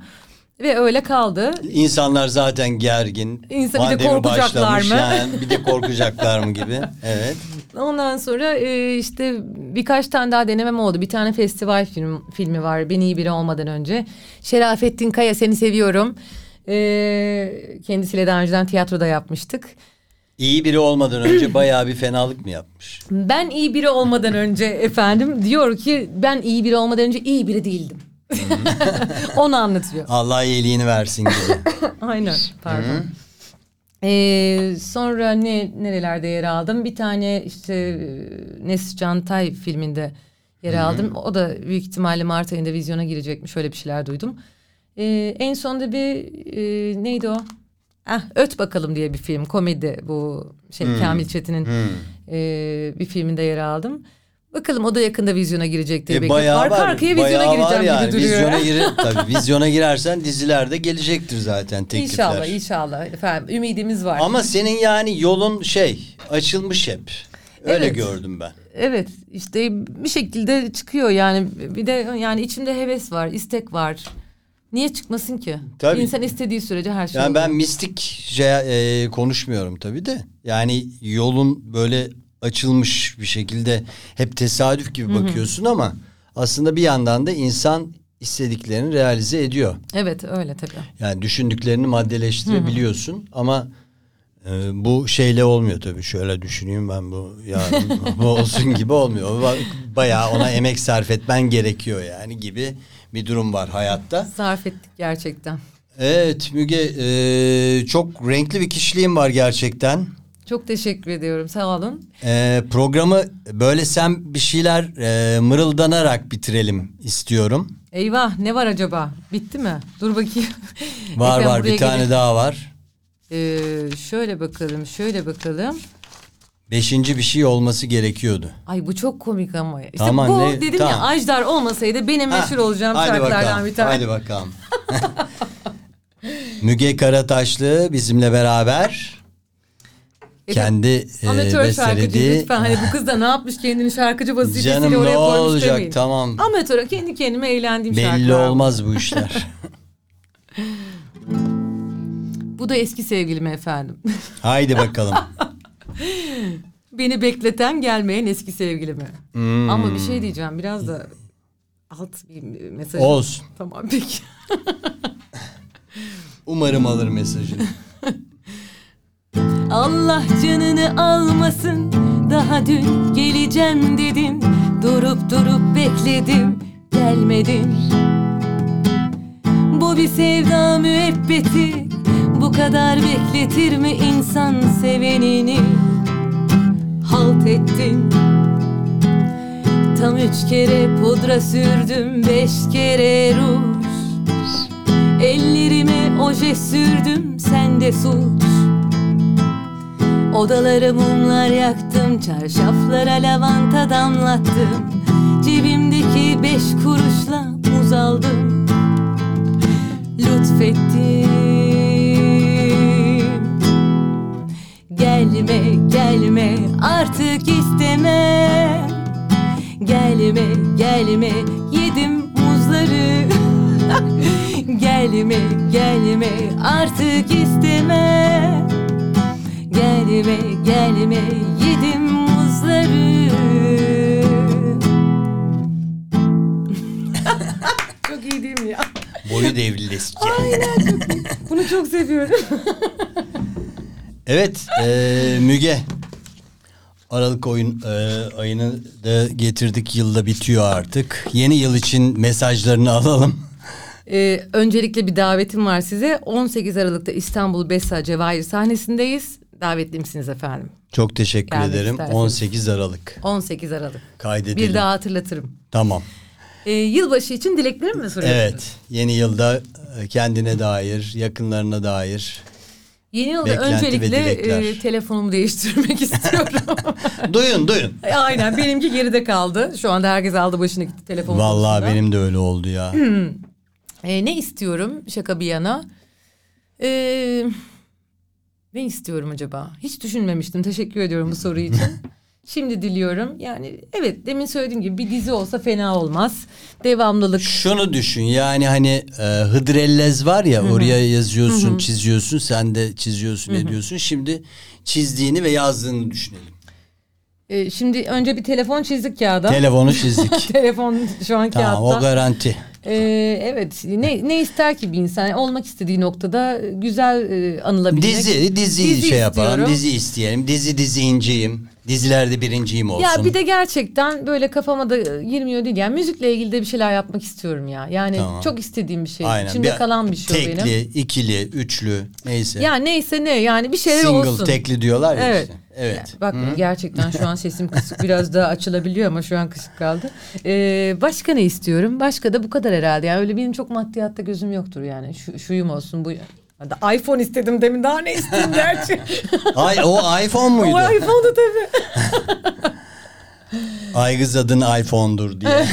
Ve öyle kaldı. İnsanlar zaten gergin. İnsan- bir de korkacaklar mı? Yani, bir de korkacaklar mı gibi. Evet. Ondan sonra e, işte birkaç tane daha denemem oldu. Bir tane festival film, filmi var. Beni iyi biri olmadan önce. Şerafettin Kaya seni seviyorum. E, kendisiyle daha önceden tiyatroda yapmıştık. İyi biri olmadan önce bayağı bir fenalık mı yapmış? Ben iyi biri olmadan önce efendim diyor ki ben iyi biri olmadan önce iyi biri değildim. Onu anlatıyor. Allah iyiliğini versin gibi. Aynen pardon. Ee, sonra ne nerelerde yer aldım? Bir tane işte e, Nesli Cantay filminde yer aldım. O da büyük ihtimalle Mart ayında vizyona girecekmiş. Öyle bir şeyler duydum. Ee, en sonunda bir e, neydi o? Ah, Öt Bakalım diye bir film. Komedi bu şey Kamil Çetin'in e, bir filminde yer aldım. Bakalım o da yakında vizyona girecek diye E, bekliyorum. bayağı Arka var. arkaya vizyona gireceğim yani. gibi duruyor. Vizyona, gir tabii, vizyona girersen dizilerde gelecektir zaten teklifler. İnşallah inşallah efendim ümidimiz var. Ama senin yani yolun şey açılmış hep. Öyle Evet. gördüm ben. Evet işte bir şekilde çıkıyor yani bir de yani içimde heves var istek var. Niye çıkmasın ki? Tabii. İnsan istediği sürece her şey Yani ben oluyor. mistik şey, e, konuşmuyorum tabii de. Yani yolun böyle açılmış bir şekilde hep tesadüf gibi bakıyorsun ama aslında bir yandan da insan istediklerini realize ediyor. Evet öyle tabii. Yani düşündüklerini maddeleştirebiliyorsun ama e, bu şeyle olmuyor tabii. Şöyle düşüneyim ben bu yarın bu olsun gibi olmuyor. Ba- Bayağı ona emek sarf etmen gerekiyor yani gibi bir durum var hayatta. Sarf ettik gerçekten. Evet Müge e, çok renkli bir kişiliğin var gerçekten. Çok teşekkür ediyorum sağ olun. E, programı böyle sen bir şeyler e, mırıldanarak bitirelim istiyorum. Eyvah ne var acaba? Bitti mi? Dur bakayım. Var var bir tane gelin. daha var. Ee, şöyle bakalım şöyle bakalım. Beşinci bir şey olması gerekiyordu. Ay bu çok komik ama. İşte Tamam, bu ne- dedim tamam. ya Ajdar olmasaydı benim Ha, meşhur olacağım hadi şarkılardan bakalım, bir tane. Hadi bakalım. Müge Karataşlı bizimle beraber kendi e, Amatör şarkıcı bestelediği lütfen hani bu kız da ne yapmış kendini şarkıcı vazifesiyle Canım ne oraya koymuş olacak demeyin. tamam. Amatör kendi kendime eğlendiğim Belli şarkılar. olmaz bu işler. Bu da eski sevgilim efendim. Haydi bakalım. Beni bekleten gelmeyen eski sevgilimi. Hmm. Ama bir şey diyeceğim biraz da alt bir mesaj. Olsun. Tamam peki. Umarım alır mesajını. Allah canını almasın. Daha dün geleceğim dedin Durup durup bekledim Gelmedin Bu bir sevda müebbeti. Bu kadar bekletir mi insan sevenini? Halt ettin Tam üç kere pudra sürdüm Beş kere ruj Ellerime oje sürdüm Sen de suç Odalara mumlar yaktım, çarşaflara lavanta damlattım. Cebimdeki beş kuruşla muz aldım. Lütfettim. Gelme, gelme, artık istemem. Gelme, gelme, yedim muzları. gelme, gelme, artık istemem. Gelme gelme yedim muzları Çok iyi değil mi ya? Boyu devrilesice. Bunu çok seviyorum. Evet e, Müge. Aralık oyun e, ayını da getirdik. Yılda bitiyor artık. Yeni yıl için mesajlarını alalım. Ee, öncelikle bir davetim var size. 18 Aralık'ta İstanbul Besa Cevahir sahnesindeyiz. Davetlimsiniz efendim. Çok teşekkür Gelmek ederim. isterseniz. 18 Aralık. 18 Aralık. Kaydedelim. Bir daha hatırlatırım. Tamam. Ee, yılbaşı için dileklerimi mi soruyorsunuz? Evet. Yeni yılda e, kendine dair, yakınlarına dair Yeni yılda Beklenti öncelikle e, telefonumu değiştirmek istiyorum. duyun duyun. Aynen benimki geride kaldı. Şu anda herkes aldı başına gitti telefon Vallahi konusunda. benim de öyle oldu ya. E, ne istiyorum şaka bir yana? E, ne istiyorum acaba? Hiç düşünmemiştim. Teşekkür ediyorum bu soru için. Şimdi diliyorum. Yani evet demin söylediğim gibi bir dizi olsa fena olmaz. Devamlılık. Şunu düşün yani hani e, Hıdrellez var ya oraya yazıyorsun çiziyorsun sen de çiziyorsun ediyorsun. Şimdi çizdiğini ve yazdığını düşünelim. E, şimdi önce bir telefon çizdik kağıda. Telefonu çizdik. telefon şu an tamam o kağıtta. garanti. Ee, evet ne ne ister ki bir insan olmak istediği noktada güzel e, anılabilmek. Dizi, dizi, Dizi şey yapalım. istiyorum. Dizi isteyelim. Dizi diziyiciyim. Dizilerde birinciyim olsun. Ya bir de gerçekten böyle kafama da girmiyor değil. Yani müzikle ilgili de bir şeyler yapmak istiyorum ya. Yani Tamam. çok istediğim bir şey. Aynen. İçimde kalan bir şey o tekli, benim. ikili, üçlü neyse. Ya neyse ne yani bir şeyler Single, olsun. tekli diyorlar ya Evet. işte. Evet. Bak gerçekten şu an sesim kısık biraz daha açılabiliyor ama şu an kısık kaldı. Ee, başka ne istiyorum? Başka da bu kadar herhalde. Yani öyle benim çok maddiyatta gözüm yoktur yani. Şu, şuyum olsun bu. Hadi iPhone istedim demin daha ne isteyeyim gerçi. Ay o iPhone muydu? o iPhone'du tabii. Aygız adın iPhone'dur diye.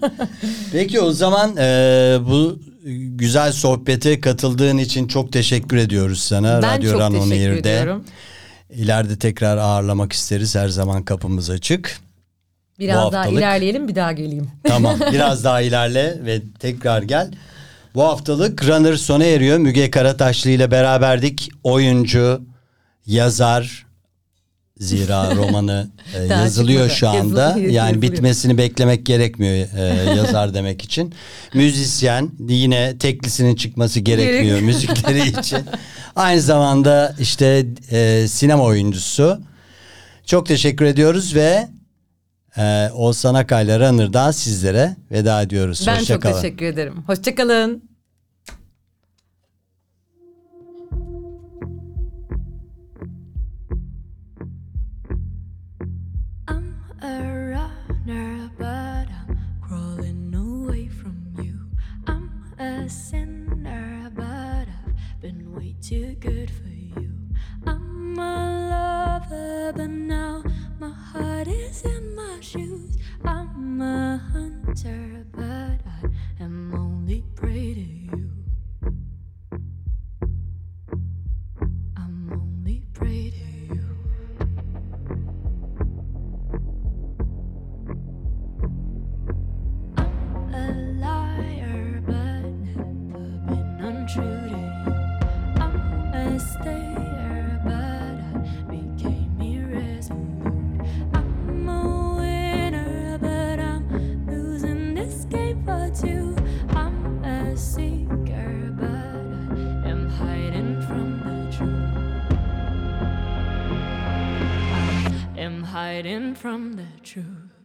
Peki o zaman e, bu güzel sohbete katıldığın için çok teşekkür ediyoruz sana. Ben Radyo çok Run teşekkür Air'de. ediyorum. İleride tekrar ağırlamak isteriz. Her zaman kapımız açık. Biraz Bu daha haftalık- ilerleyelim bir daha geleyim. Tamam biraz daha ilerle ve tekrar gel. Bu haftalık Runner sona eriyor. Müge Karataşlı ile beraberdik. Oyuncu, yazar, zira romanı e, yazılıyor şu anda. Yazılıyor, yani yazılıyor. bitmesini beklemek gerekmiyor e, yazar demek için. Müzisyen yine teklisinin çıkması gerekmiyor Gerek- müzikleri için. Aynı zamanda işte e, sinema oyuncusu. Çok teşekkür ediyoruz ve ee, Oğuzhan Akay'la Runner'dan sizlere veda ediyoruz. Ben Hoşça çok kalın. teşekkür ederim. Hoşçakalın. From the truth.